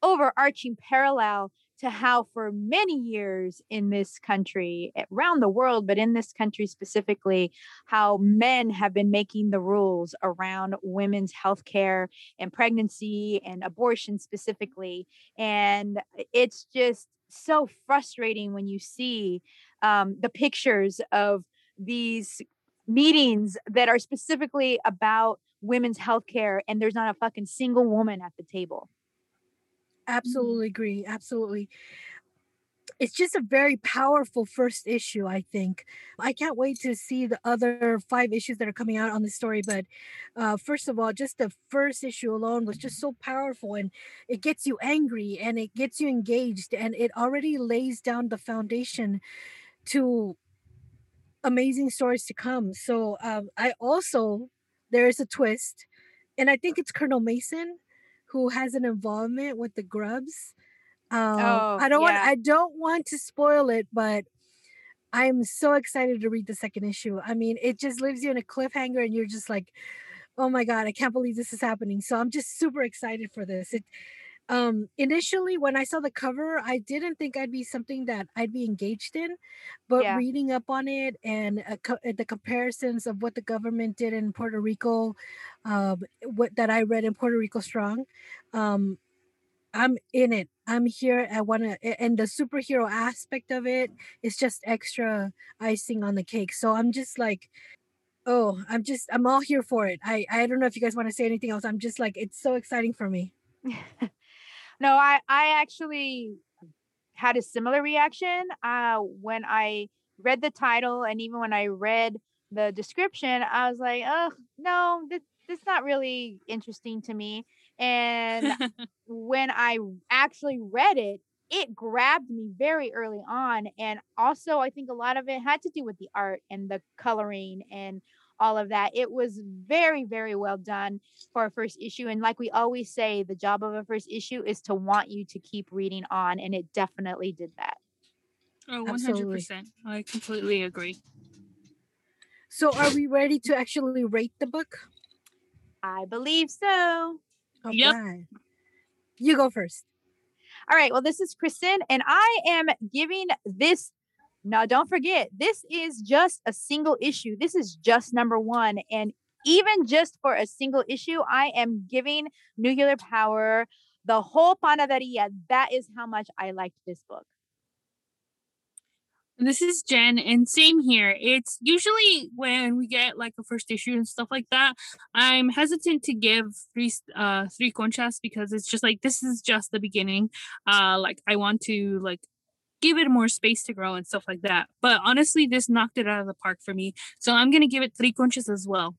overarching parallel to how for many years in this country around the world but in this country specifically how men have been making the rules around women's health care and pregnancy and abortion specifically and it's just so frustrating when you see um, the pictures of these meetings that are specifically about women's health care and there's not a fucking single woman at the table. Absolutely agree. Absolutely. It's just a very powerful first issue, I think. I can't wait to see the other five issues that are coming out on the story. But uh, first of all, just the first issue alone was just so powerful and it gets you angry and it gets you engaged and it already lays down the foundation to amazing stories to come. So um, I also, there is a twist, and I think it's Colonel Mason who has an involvement with the Grubs. Um, oh, I don't yeah. want I don't want to spoil it, but I'm so excited to read the second issue. I mean, it just leaves you in a cliffhanger, and you're just like, "Oh my god, I can't believe this is happening!" So I'm just super excited for this. It um initially when i saw the cover i didn't think i'd be something that i'd be engaged in but yeah. reading up on it and uh, co- the comparisons of what the government did in puerto rico uh, what that i read in puerto rico strong um i'm in it. I'm here. I want to and the superhero aspect of it is just extra icing on the cake. So i'm just like oh i'm just i'm all here for it. I i don't know if you guys want to say anything else. I'm just like it's so exciting for me [laughs] No, I I actually had a similar reaction uh, when I read the title and even when I read the description. I was like, oh no, this this not really interesting to me. And [laughs] when I actually read it, it grabbed me very early on. And also, I think a lot of it had to do with the art and the coloring and all of that. It was very, very well done for a first issue. And like we always say, the job of a first issue is to want you to keep reading on. And it definitely did that. Oh, 100%. Absolutely. I completely agree. So, are we ready to actually rate the book? I believe so. Oh, yep. Right. You go first. All right. Well, this is Kristen, and I am giving this now, don't forget, this is just a single issue. This is just number one. And even just for a single issue, I am giving Nuclear Power the whole panaderia. That is how much I liked this book. This is Jen, and same here. It's usually when we get like a first issue and stuff like that, I'm hesitant to give three uh three conchas because it's just like this is just the beginning. Uh, like I want to like give it more space to grow and stuff like that. But honestly, this knocked it out of the park for me. So I'm gonna give it three conchas as well.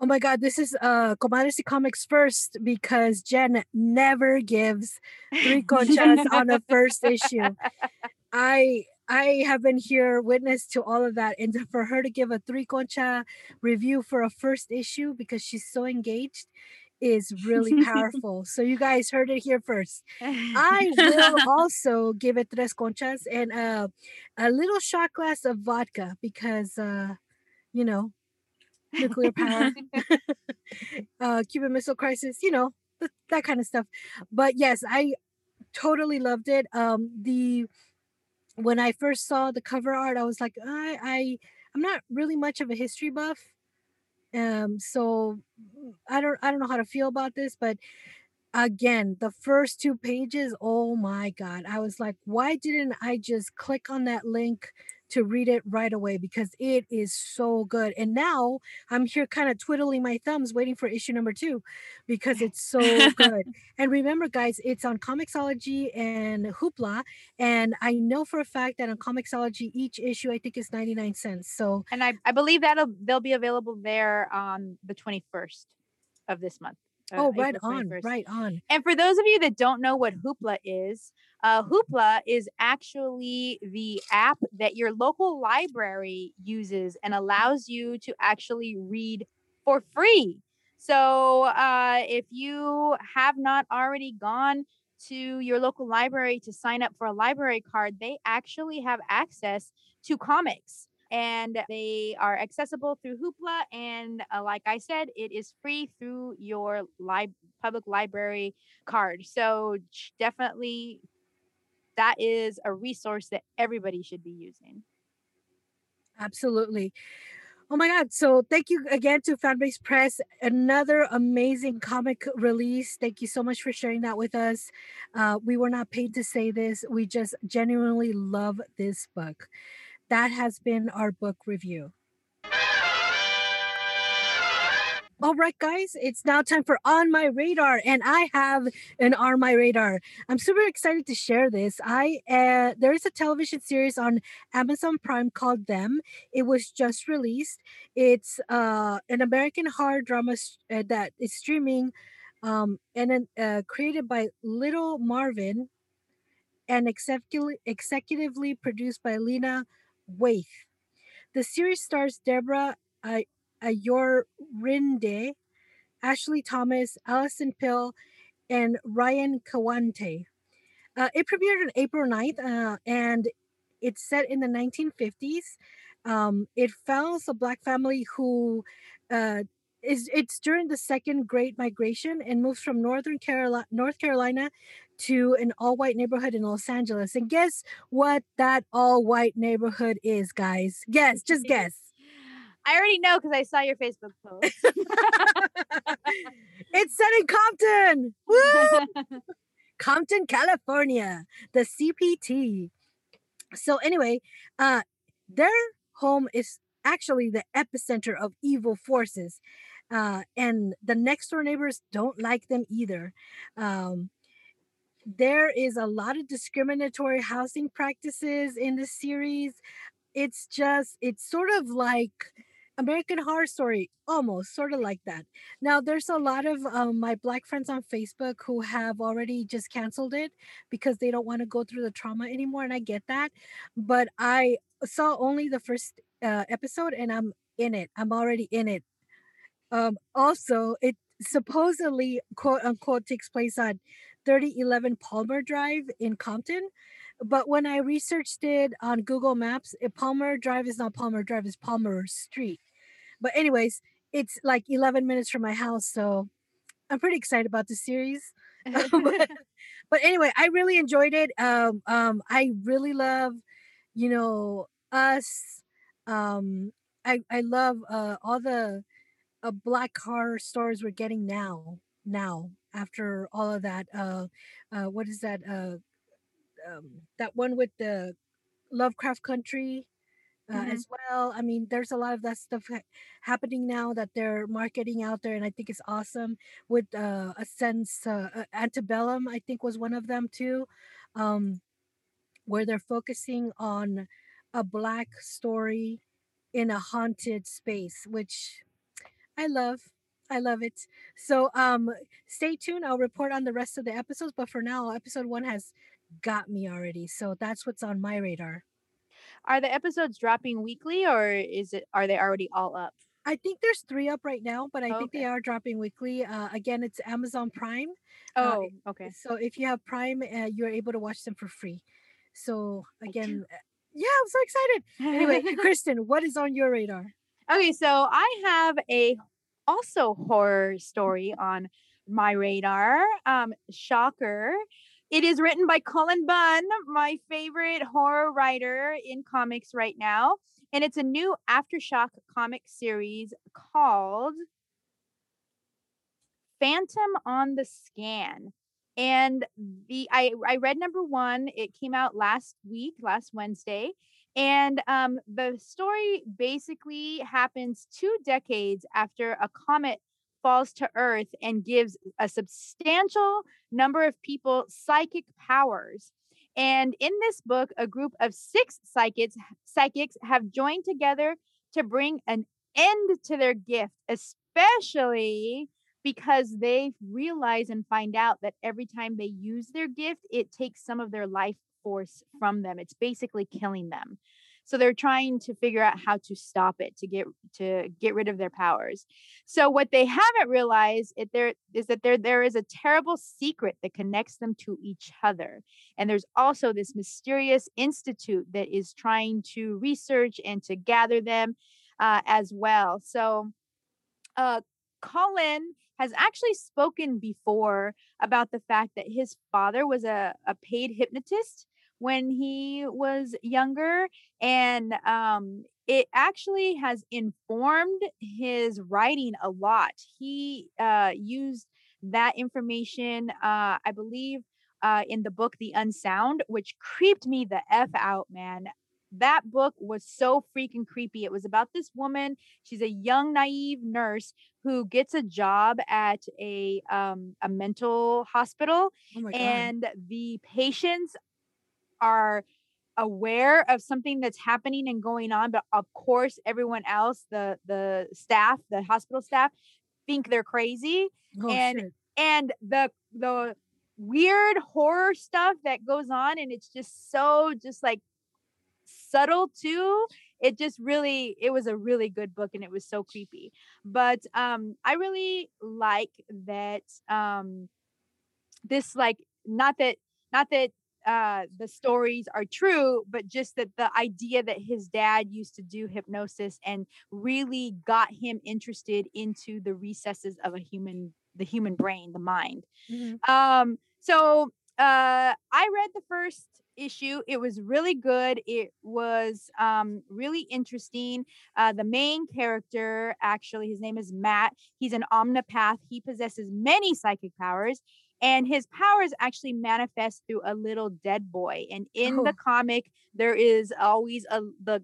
Oh my god, this is uh Comadres Comics first because Jen never gives three [laughs] conchas on a first issue. I I have been here witness to all of that and for her to give a three concha review for a first issue because she's so engaged is really [laughs] powerful. so you guys heard it here first. I will [laughs] also give it tres conchas and uh, a little shot glass of vodka because uh, you know nuclear power, [laughs] uh, Cuban Missile Crisis, you know th- that kind of stuff. But yes, I totally loved it. Um, the when I first saw the cover art, I was like, I, I I'm not really much of a history buff um, so I don't I don't know how to feel about this, but again, the first two pages, oh my god. I was like, why didn't I just click on that link to read it right away because it is so good. And now I'm here kind of twiddling my thumbs waiting for issue number two because [laughs] it's so good. and remember, guys, it's on Comixology and Hoopla. And I know for a fact that on Comixology, each issue I think is 99 cents. So and I, I believe that'll they'll be available there on the 21st of this month. Uh, oh, right on, right on. And for those of you that don't know what Hoopla is, uh, Hoopla is actually the app that your local library uses and allows you to actually read for free. So uh, if you have not already gone to your local library to sign up for a library card, they actually have access to comics and they are accessible through Hoopla. And uh, like I said, it is free through your li- public library card. So definitely that is a resource that everybody should be using. Absolutely. Oh my God. So thank you again to Fanbase Press. Another amazing comic release. Thank you so much for sharing that with us. Uh, we were not paid to say this. We just genuinely love this book. That has been our book review. All right, guys, it's now time for On My Radar, and I have an On My Radar. I'm super excited to share this. I uh, there is a television series on Amazon Prime called Them. It was just released. It's uh, an American horror drama uh, that is streaming, um, and uh, created by Little Marvin, and executively executively produced by Lena Waithe. The series stars Deborah Ayorinde, Ashley Thomas, Alison Pill, and Ryan Kwanten. Uh, it premiered on April 9th uh, and it's set in the 1950s. Um, it follows a black family who uh, is it's during the second Great Migration and moves from Northern Carolina, North Carolina to an all-white neighborhood in Los Angeles. And guess what that all-white neighborhood is, guys? Guess, just guess. I already know because I saw your Facebook post. [laughs] it's set in Compton. Woo! [laughs] Compton, California, the CPT. So anyway, uh their home is actually the epicenter of evil forces. Uh, and the next door neighbors don't like them either. Um, there is a lot of discriminatory housing practices in the series. It's just, it's sort of like American Horror Story, almost sort of like that. Now, there's a lot of um, my black friends on Facebook who have already just canceled it because they don't want to go through the trauma anymore, and I get that. But I saw only the first uh, episode, and I'm in it. I'm already in it. Um, also, it supposedly quote unquote takes place on 3011 Palmer Drive in Compton. But when I researched it on Google Maps, Palmer Drive is not Palmer Drive, it's Palmer Street. But anyways, it's like 11 minutes from my house, so I'm pretty excited about the series. [laughs] but, [laughs] but, anyway, I really enjoyed it. Um, um, I really love, you know, us. Um, I I love uh, all the uh, black horror stories we're getting now. Now, after all of that, uh, uh, what is that? Uh, um, that one with the Lovecraft Country uh, mm-hmm. as well. I mean, there's a lot of that stuff ha- happening now that they're marketing out there, and I think it's awesome. With uh, a sense, uh, uh, Antebellum, I think was one of them too, um, where they're focusing on a black story in a haunted space, which I love. I love it. So um stay tuned. I'll report on the rest of the episodes, but for now, episode 1 has got me already. So that's what's on my radar. Are the episodes dropping weekly or is it are they already all up? I think there's three up right now, but I think they are dropping weekly. Uh, again, it's Amazon Prime. Uh, oh, uh, okay. So if you have Prime, uh, you're able to watch them for free. So again, uh, yeah, I'm so excited. Anyway, [laughs] Kristen, what is on your radar? Okay, so I have a also horror story on my radar. Um, shocker. It is written by Cullen Bunn, my favorite horror writer in comics right now. And it's a new Aftershock comic series called Phantom on the Scan. And the I, I read number one. It came out last week, last Wednesday. And um, the story basically happens two decades after a comet falls to earth and gives a substantial number of people psychic powers. And in this book, a group of six psychics psychics have joined together to bring an end to their gift, especially because they realize and find out that every time they use their gift, it takes some of their life force from them. It's basically killing them. So they're trying to figure out how to stop it to get to get rid of their powers. So what they haven't realized is there is that there there is a terrible secret that connects them to each other. And there's also this mysterious institute that is trying to research and to gather them uh, as well. So uh, Cullen has actually spoken before about the fact that his father was a, a paid hypnotist when he was younger and um it actually has informed his writing a lot he uh used that information uh i believe uh in the book the unsound which creeped me the f out man that book was so freaking creepy. It was about this woman. She's a young, naive nurse who gets a job at a um, a mental hospital, Oh and the patients are aware of something that's happening and going on, but of course, everyone else, the the staff, the hospital staff, think they're crazy oh and- and the the weird horror stuff that goes on and it's just so just like subtle too it just really it was a really good book and it was so creepy. But um i really like that um this like not that not that uh the stories are true but just that the idea that his dad used to do hypnosis and really got him interested into the recesses of a human the human brain the mind Mhm. um so uh i read the first issue it was really good it was um really interesting uh the main character actually his name is matt he's an omnipath he possesses many psychic powers and his powers actually manifest through a little dead boy and in Oh. the comic there is always a the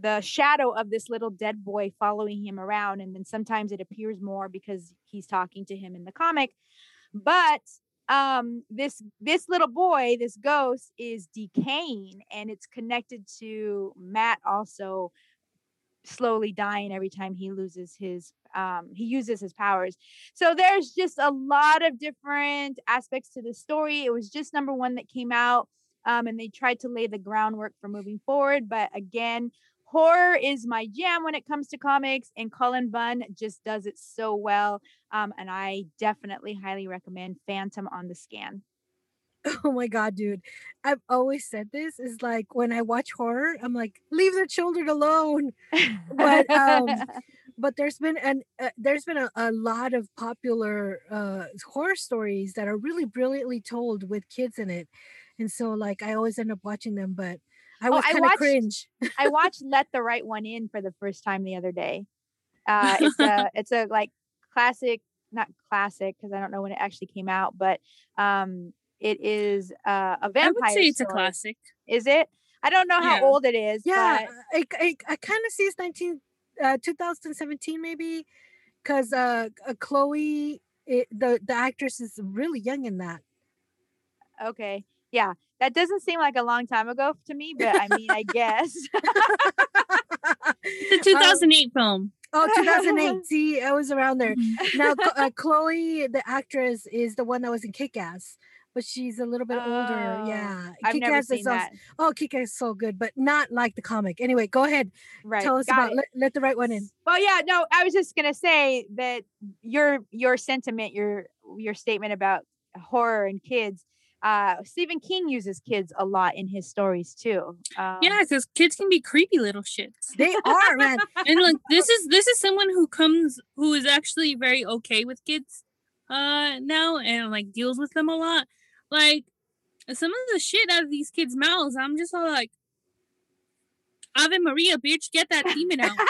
the shadow of this little dead boy following him around and then sometimes it appears more because he's talking to him in the comic but um this this little boy this ghost is decaying and it's connected to matt also slowly dying every time he loses his um he uses his powers. So there's just a lot of different aspects to the story. It was just number one that came out um and they tried to lay the groundwork for moving forward but again horror is my jam when it comes to comics and cullen bunn just does it so well um and i definitely highly recommend phantom on the scan [laughs] Oh my god, dude. I've always said this is like when I watch horror, I'm like, leave the children alone. But, um, [laughs] But there's been an uh, there's been a, a lot of popular uh horror stories that are really brilliantly told with kids in it. And so like I always end up watching them, but I Oh, was I kind of cringe. I [laughs] watched Let the Right One In for the first time the other day. Uh, it's a it's a like classic, not classic because I don't know when it actually came out, but um, it is uh, a vampire. I would say it's a classic. Is it? I don't know how Yeah. old it is. Yeah, but I I, I kind of see it's 19 uh 2017 maybe cuz uh, uh Chloe it, the the actress is really young in that. okay, yeah, that doesn't seem like a long time ago to me, but I mean, I guess. It's a [laughs] Um, 2008 film. Oh, 2008. See, I was around there. [laughs] Now, uh, Chloe, the actress, is the one that was in Kick Ass, but she's a little bit older. Oh, Yeah. I've never Kick-Ass is seen also- that. Oh, Kick Ass is so good, but not like the comic. Anyway, go ahead. Right. Tell us got about let, let the right one in. Well, yeah, no, I was just gonna say that your your sentiment, your your statement about horror and kids. Uh, Stephen King uses kids a lot in his stories too. Um, Yeah, because kids can be creepy little shits. They are, man. [laughs] and like [laughs] this is this is someone who comes who is actually very okay with kids uh now and like deals with them a lot like some of the shit out of these kids mouths i'm just all like ave maria bitch get that demon out [laughs]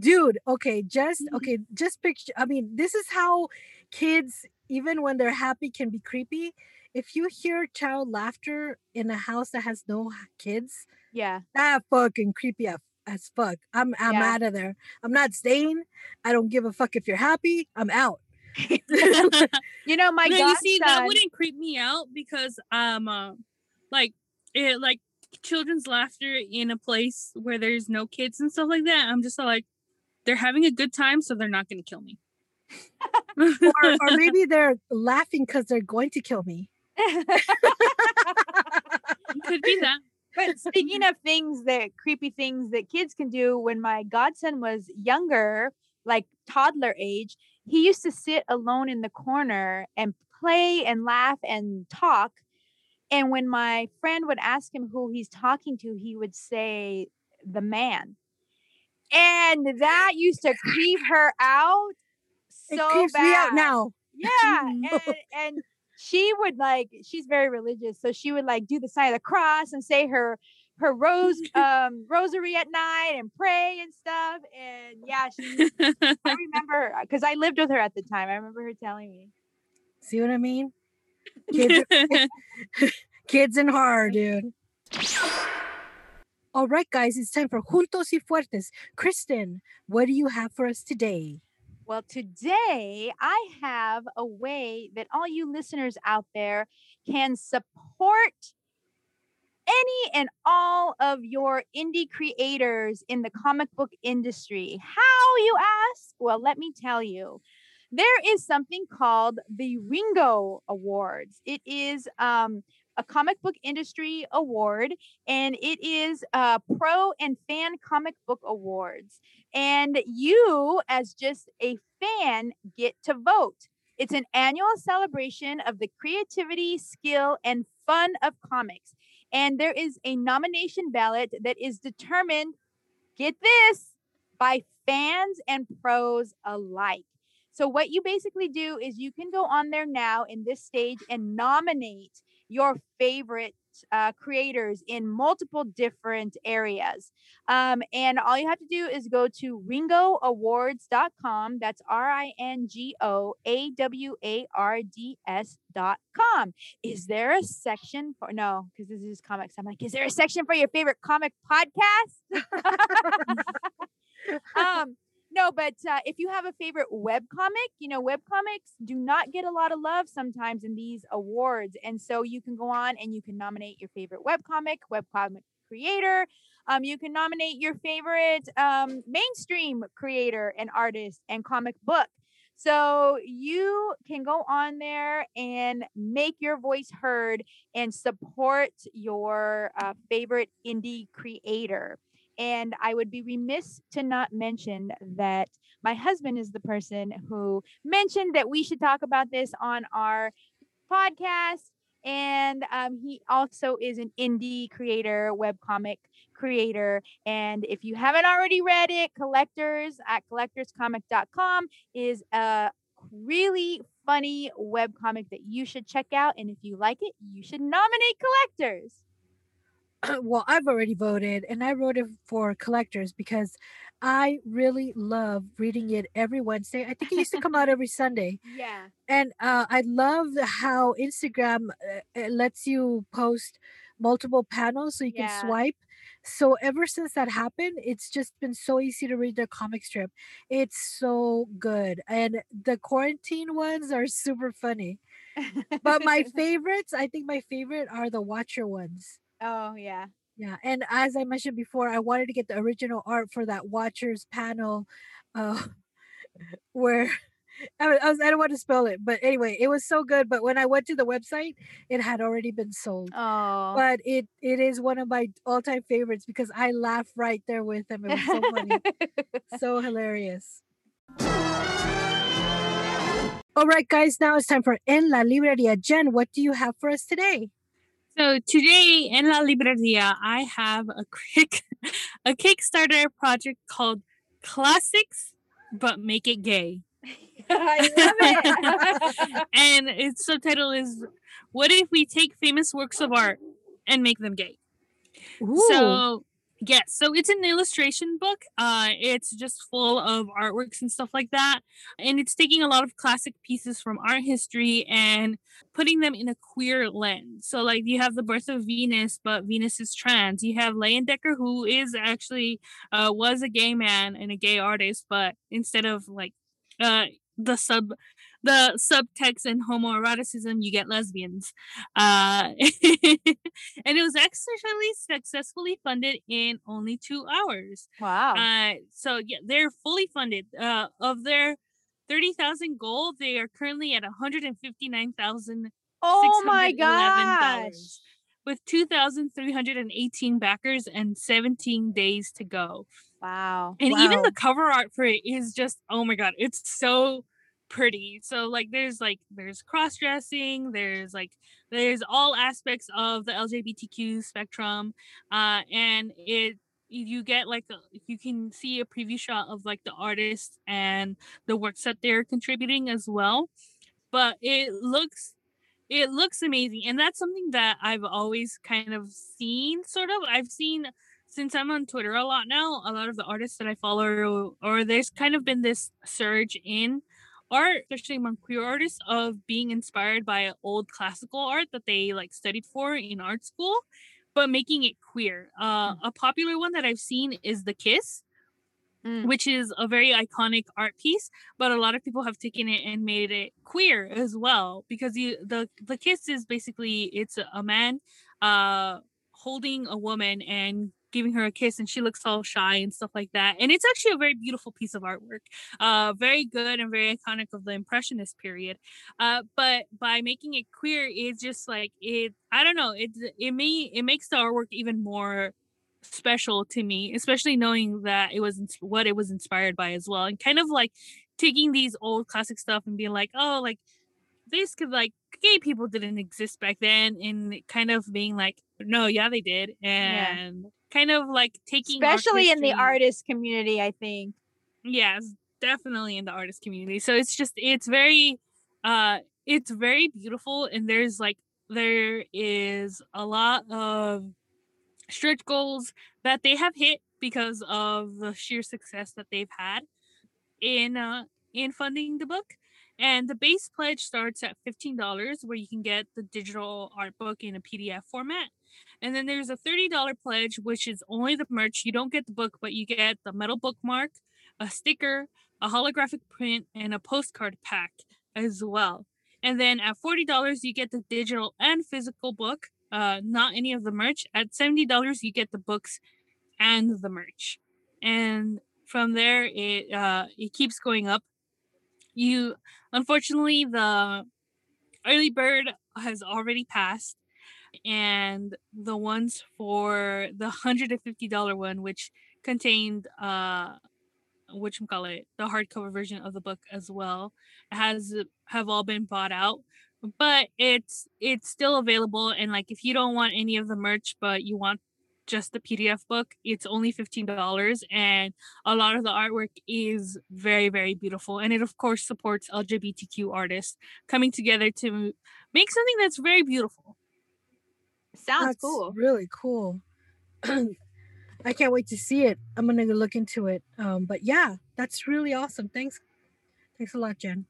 Dude, okay, just Mm-hmm. okay, just picture. I mean, this is how kids, even when they're happy, can be creepy. If you hear child laughter in a house that has no kids, yeah. that fucking creepy as, as fuck. I'm I'm Yeah. out of there. I'm not staying. I don't give a fuck if you're happy. I'm out. [laughs] You know, my no, godson. you see that wouldn't creep me out because um uh, like it like children's laughter in a place where there's no kids and stuff like that i'm just like they're having a good time so they're not gonna kill me or, or [laughs] maybe they're laughing because they're going to kill me. could be that but speaking of things that creepy things that kids can do, when my godson was younger, like toddler age, he used to sit alone in the corner and play and laugh and talk. And when my friend would ask him who he's talking to, he would say, the man. And that used to creep her out It so creeps bad. me out now. [laughs] Yeah, and, and she would like she's very religious, so she would like do the sign of the cross and say her her rose [laughs] um rosary at night and pray and stuff. And yeah, she [laughs] I remember because I lived with her at the time. I remember her telling me. See what I mean? Kids, [laughs] kids and horror, dude. All right, guys, it's time for Juntos y Fuertes. Kristen, what do you have for us today? Well, today I have a way that all you listeners out there can support any and all of your indie creators in the comic book industry. How, you ask? Well, let me tell you. There is something called the Ringo Awards. It is um, a comic book industry award, and it is uh, pro and fan comic book awards. And you, as just a fan, get to vote. It's an annual celebration of the creativity, skill, and fun of comics. And there is a nomination ballot that is determined, get this, by fans and pros alike. So, what you basically do is you can go on there now in this stage and nominate your favorite uh, creators in multiple different areas. Um, and all you have to do is go to ringoawards.com. That's R I N G O A W A R D S.com. Is there a section for no, because this is comics. I'm like, is there a section for your favorite comic podcast? [laughs] [laughs] um, no, but uh, if you have a favorite web comic, you know, web comics do not get a lot of love sometimes in these awards. And so you can go on and you can nominate your favorite web comic, web comic creator. Um, you can nominate your favorite um, mainstream creator and artist and comic book. So you can go on there and make your voice heard and support your uh, favorite indie creator. And I would be remiss to not mention that my husband is the person who mentioned that we should talk about this on our podcast. And um, he also is an indie creator, webcomic creator. And if you haven't already read it, Collectors at collectorscomic.com is a really funny webcomic that you should check out. And if you like it, you should nominate Collectors. [clears throat] well, I've already voted and I wrote it for collectors because I really love reading it every Wednesday. I think it used to come out every Sunday. [laughs] Yeah. And uh, I love how Instagram uh, lets you post multiple panels so you can swipe. So ever since that happened, it's just been so easy to read their comic strip. It's so good. And the quarantine ones are super funny. But my [laughs] favorites, I think my favorite are the Watcher ones. Oh, yeah. Yeah, and as I mentioned before, I wanted to get the original art for that Watchers panel, uh, [laughs] where [laughs] I, was, I, I don't want to spell it, but anyway, it was so good. But when I went to the website, it had already been sold. Oh. But it it is one of my all time favorites because I laugh right there with them. It was so funny, [laughs] so hilarious. All right, guys, now it's time for En la Libreria. Jen, what do you have for us today? So today in La Libreria, I have a quick [laughs] a Kickstarter project called Classics but Make It Gay. [laughs] I love it. [laughs] and its subtitle is What if we take famous works of art and make them gay? Ooh, So yes, so it's an illustration book. Uh it's just full of artworks and stuff like that. And it's taking a lot of classic pieces from art history and putting them in a queer lens. So like you have the birth of Venus, but Venus is trans. You have Leyendecker who is actually uh was a gay man and a gay artist, but instead of like uh the sub the subtext and homoeroticism you get lesbians uh [laughs] and it was actually successfully funded in only two hours wow. uh so yeah they're fully funded uh of their 30,000 goal they are currently at 159,000 oh my $611 gosh. with 2,318 backers and 17 days to go Wow. and even the cover art for it is just oh my god it's so pretty so like there's like there's cross dressing there's like there's all aspects of the lgbtq spectrum uh and it you get like a, you can see a preview shot of like the artists and the works that they're contributing as well but it looks it looks amazing and that's something that i've always kind of seen sort of. I've seen since i'm on twitter a lot now a lot of the artists that i follow or there's kind of been this surge in art especially among queer artists of being inspired by old classical art that they like studied for in art school but making it queer uh, mm. a popular one that i've seen is the kiss Mm. which is a very iconic art piece but a lot of people have taken it and made it queer as well because you the the kiss is basically it's a man uh holding a woman and giving her a kiss and she looks all shy and stuff like that and it's actually a very beautiful piece of artwork uh very good and very iconic of the impressionist period uh but by making it queer it's just like it i don't know it it may it makes the artwork even more special to me, especially knowing that it was what it was inspired by as well, and kind of like taking these old classic stuff and being like, oh, like this could like gay people didn't exist back then, and kind of being like, no, yeah, they did, and yeah. Kind of like taking, especially in the artist community, I think. Yes, definitely in the artist community. So it's just it's very, uh, it's very beautiful, and there's like there is a lot of stretch goals that they have hit because of the sheer success that they've had in uh, in funding the book. And the base pledge starts at $15 where you can get the digital art book in a PDF format. And then there's a $30 pledge, which is only the merch. You don't get the book, but you get the metal bookmark, a sticker, a holographic print, and a postcard pack as well. And then at $40, you get the digital and physical book uh, not any of the merch. At seventy dollars, you get the books and the merch, and from there it uh, it keeps going up. You unfortunately the early bird has already passed, and the ones for the hundred and fifty dollar one, which contained uh which call it the hardcover version of the book as well has have all been bought out but it's it's still available and like if you don't want any of the merch but you want just the pdf book it's only $15 and a lot of the artwork is very very beautiful and it of course supports lgbtq artists coming together to make something that's very beautiful sounds that's cool really cool [clears throat] i can't wait to see it i'm gonna look into it um, but yeah that's really awesome thanks thanks a lot jen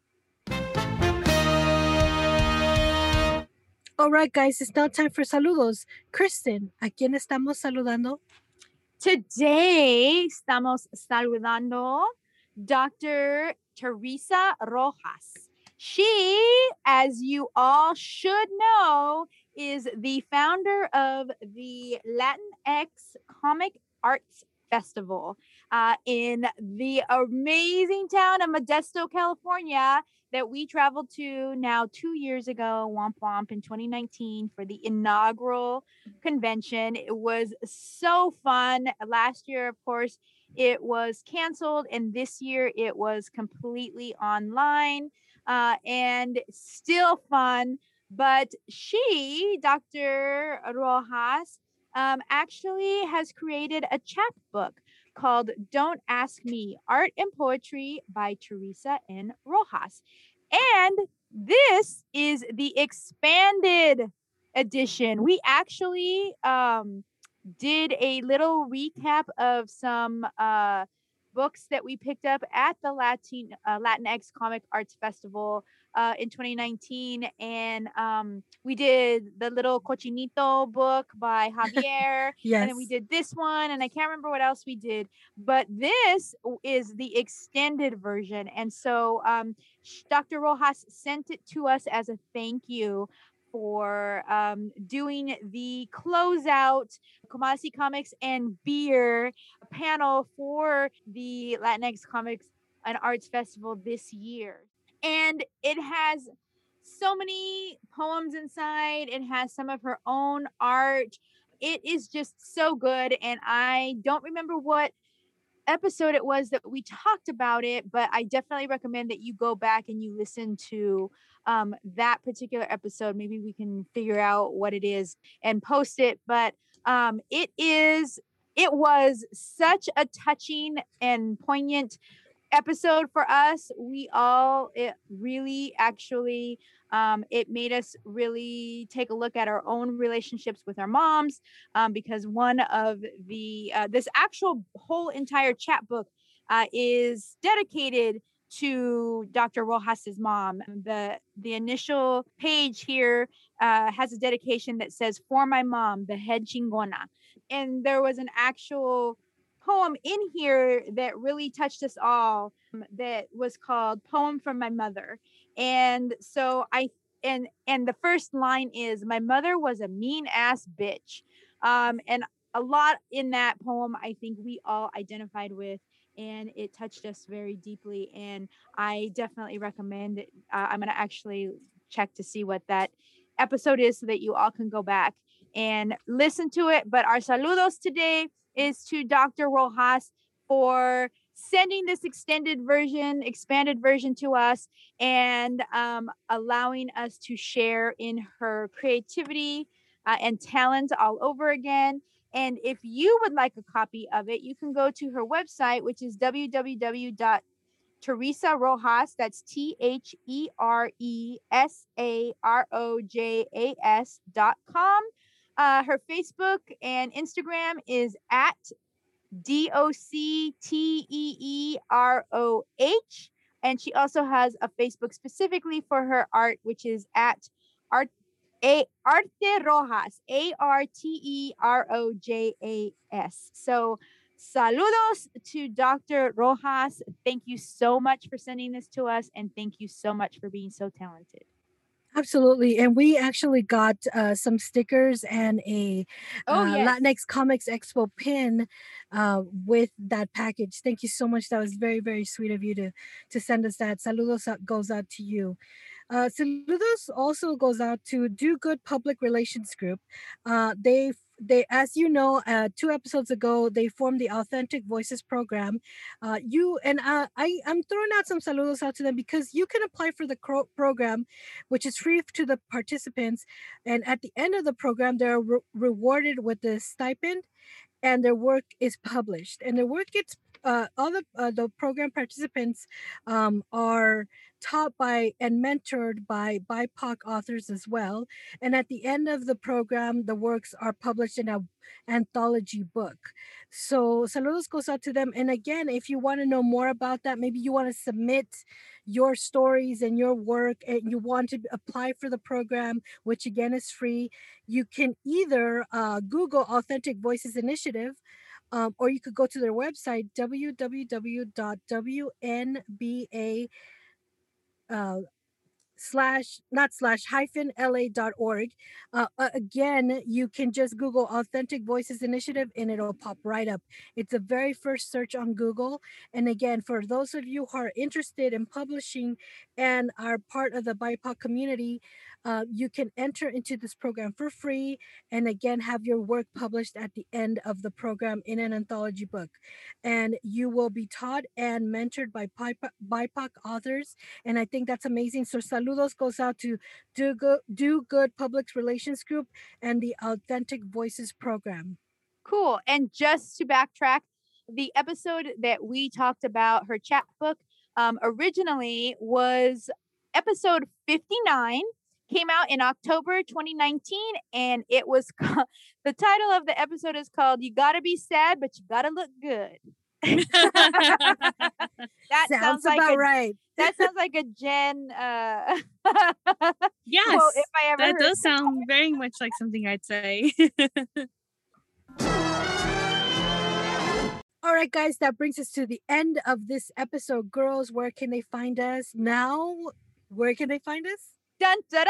All right, guys, it's now time for saludos. Kristen, ¿a quién estamos saludando? Today estamos saludando Dr. Theresa Rojas. She, as you all should know, is the founder of the Latinx Comic Arts Festival uh, in the amazing town of Modesto, California that we traveled to now two years ago, Womp Womp in 2019 for the inaugural convention. It was so fun. Last year, of course, it was canceled, and this year it was completely online uh, and still fun. But she, Dr. Rojas, um, actually has created a chapbook called Don't Ask Me Art and Poetry by Theresa N. Rojas. And this is the expanded edition. We actually um, did a little recap of some uh, books that we picked up at the Latin uh, Latinx Comic Arts Festival uh, in 2019, and um, we did the little Cochinito book by Javier, yes. [laughs] and then we did this one, and I can't remember what else we did, but this is the extended version, and so um, Dr. Rojas sent it to us as a thank you for um, doing the closeout Comasi Comics and Beer panel for the Latinx Comics and Arts Festival this year. And it has so many poems inside, it has some of her own art. It is just so good. And I don't remember what episode it was that we talked about it, but I definitely recommend that you go back and you listen to um, that particular episode. Maybe we can figure out what it is and post it. But um, it is, it was such a touching and poignant episode for us. We all it really actually um, it made us really take a look at our own relationships with our moms um, because one of the uh, this actual whole entire chapbook uh, is dedicated to Dr. Rojas's mom. The the initial page here uh, has a dedication that says "For my mom, the head chingona," and there was an actual poem in here that really touched us all um, that was called poem from my mother. And so i and and the first line is my mother was a mean ass bitch. Um and a lot in that poem i think we all identified with and it touched us very deeply and i definitely recommend it. Uh, i'm going to actually check to see what that episode is so that you all can go back and listen to it. But our saludos today is to Dr. Rojas for sending this extended version, expanded version to us, and um, allowing us to share in her creativity uh, and talent all over again. And if you would like a copy of it, you can go to her website, which is www.theresa Rojas, that's T H E R E S A R O J A S dot com. Uh, her Facebook and Instagram is at D O C T E E R O H. And she also has a Facebook specifically for her art, which is at art a Arte Rojas, A R T E R O J A S. So, saludos to Dr. Rojas. Thank you so much for sending this to us, and thank you so much for being so talented. Absolutely. And we actually got uh, some stickers and a oh, uh, yes. Latinx Comics Expo pin uh, with that package. Thank you so much. That was very, very sweet of you to, to send us that. Saludos goes out to you. Uh, saludos also goes out to Do Good Public Relations Group. Uh, they they, as you know, uh, two episodes ago, they formed the Authentic Voices program. Uh, you and uh, I, I'm throwing out some saludos out to them because you can apply for the cro- program, which is free to the participants. And at the end of the program, they're re- rewarded with a stipend and their work is published and their work gets uh, all the uh, the program participants um, are taught by and mentored by BIPOC authors as well. And at the end of the program, the works are published in an anthology book. So saludos goes out to them. And again, if you want to know more about that, maybe you want to submit your stories and your work and you want to apply for the program, which again is free, you can either uh, Google Authentic Voices Initiative um, or you could go to their website www.wnba uh, slash not slash hyphen la.org uh, again you can just google authentic voices initiative and it'll pop right up. It's the very first search on google. And again for those of you who are interested in publishing and are part of the bipoc community uh, you can enter into this program for free and again have your work published at the end of the program in an anthology book. And you will be taught and mentored by BIPOC authors. And I think that's amazing. So saludos goes out to Do Good, Do Good Public Relations Group and the Authentic Voices program. Cool. And just to backtrack, the episode that we talked about her chat book um, originally was episode 59 came out in October 2019 and it was [laughs] called, the title of the episode is called You Gotta Be Sad, but You Gotta Look Good. [laughs] [laughs] that sounds, sounds like about a, right. That sounds like a Jen. Uh, yes, quote, if I ever that does sound very much like something I'd say. All right, guys, that brings us to the end of this episode. Girls, where can they find us now? Where can they find us? Dun, dun,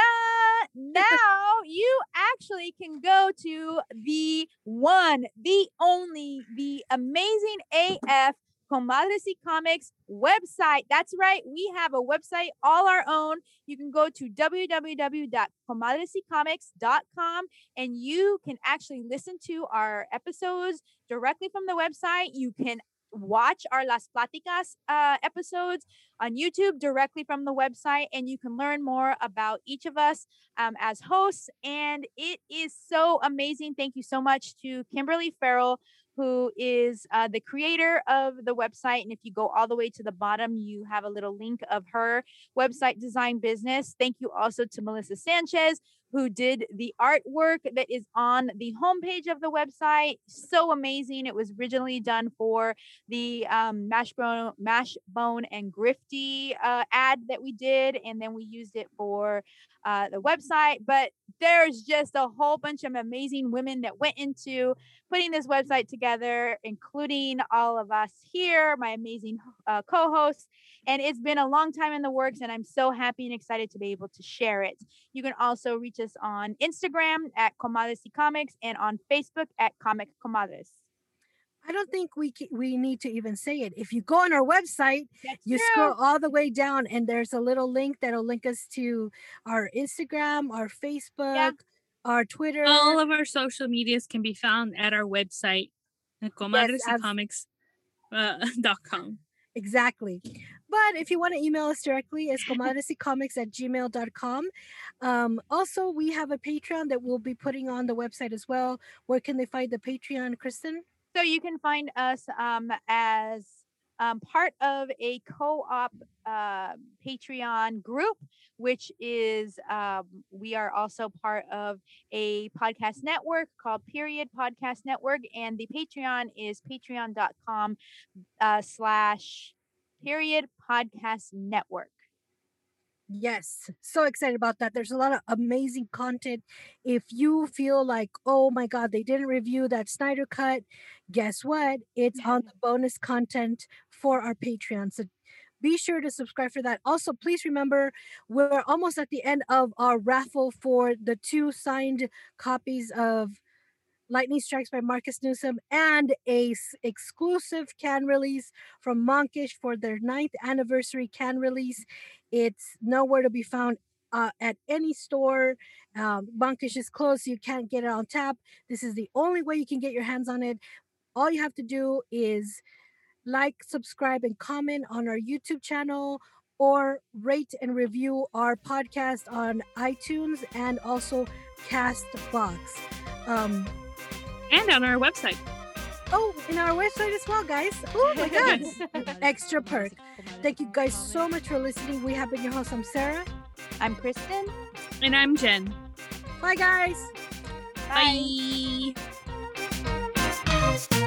[laughs] now you actually can go to the one, the only, the amazing AF Comadres y Comics website. That's right. We have a website all our own. You can go to www.comadresycomics.com and you can actually listen to our episodes directly from the website. You can watch our Las Platicas uh, episodes on YouTube directly from the website, and you can learn more about each of us um, as hosts. And it is so amazing. Thank you so much to Kimberly Farrell who is uh, the creator of the website. And if you go all the way to the bottom, you have a little link of her website design business. Thank you also to Melissa Sanchez, who did the artwork that is on the homepage of the website. So amazing. It was originally done for the um, Mashbone, Mashbone and Grifty uh, ad that we did, and then we used it for uh, the website. But there's just a whole bunch of amazing women that went into putting this website together, including all of us here, my amazing uh, co hosts. And it's been a long time in the works, and I'm so happy and excited to be able to share it. You can also reach us on Instagram at Comadres y Comics and on Facebook at Comic Comadres. I don't think we we need to even say it. If you go on our website, That's you true. scroll all the way down, and there's a little link that'll link us to our Instagram, our Facebook, yeah. our Twitter. All of our social medias can be found at our website, comadresycomics.com. Uh, [laughs] exactly. But if you want to email us directly, it's comadresycomics at gmail.com. Um, also, we have a Patreon that we'll be putting on the website as well. Where can they find the Patreon, Kristen? So you can find us um, as um, part of a co-op uh, Patreon group, which is um, we are also part of a podcast network called Period Podcast Network, and the Patreon is patreon.com uh, slash Period Podcast Network. Yes, so excited about that. There's a lot of amazing content. If you feel like, oh my God, they didn't review that Snyder Cut, guess what? It's on the [laughs] bonus content for our Patreon. So be sure to subscribe for that. Also, please remember we're almost at the end of our raffle for the two signed copies of Lightning Strikes by Marcus Newsom and a s- exclusive can release from Monkish for their ninth anniversary can release. It's nowhere to be found uh, at any store. Um, Monkish is closed, so you can't get it on tap. This is the only way you can get your hands on it. All you have to do is like, subscribe, and comment on our YouTube channel or rate and review our podcast on iTunes and also Castbox. Um, and on our website. Oh, in our website as well, guys. Oh my [laughs] God. Extra perk. Thank you guys so much for listening. We have been your host. I'm Sarah. I'm Kristen. And I'm Jen. Bye, guys. Bye. Bye.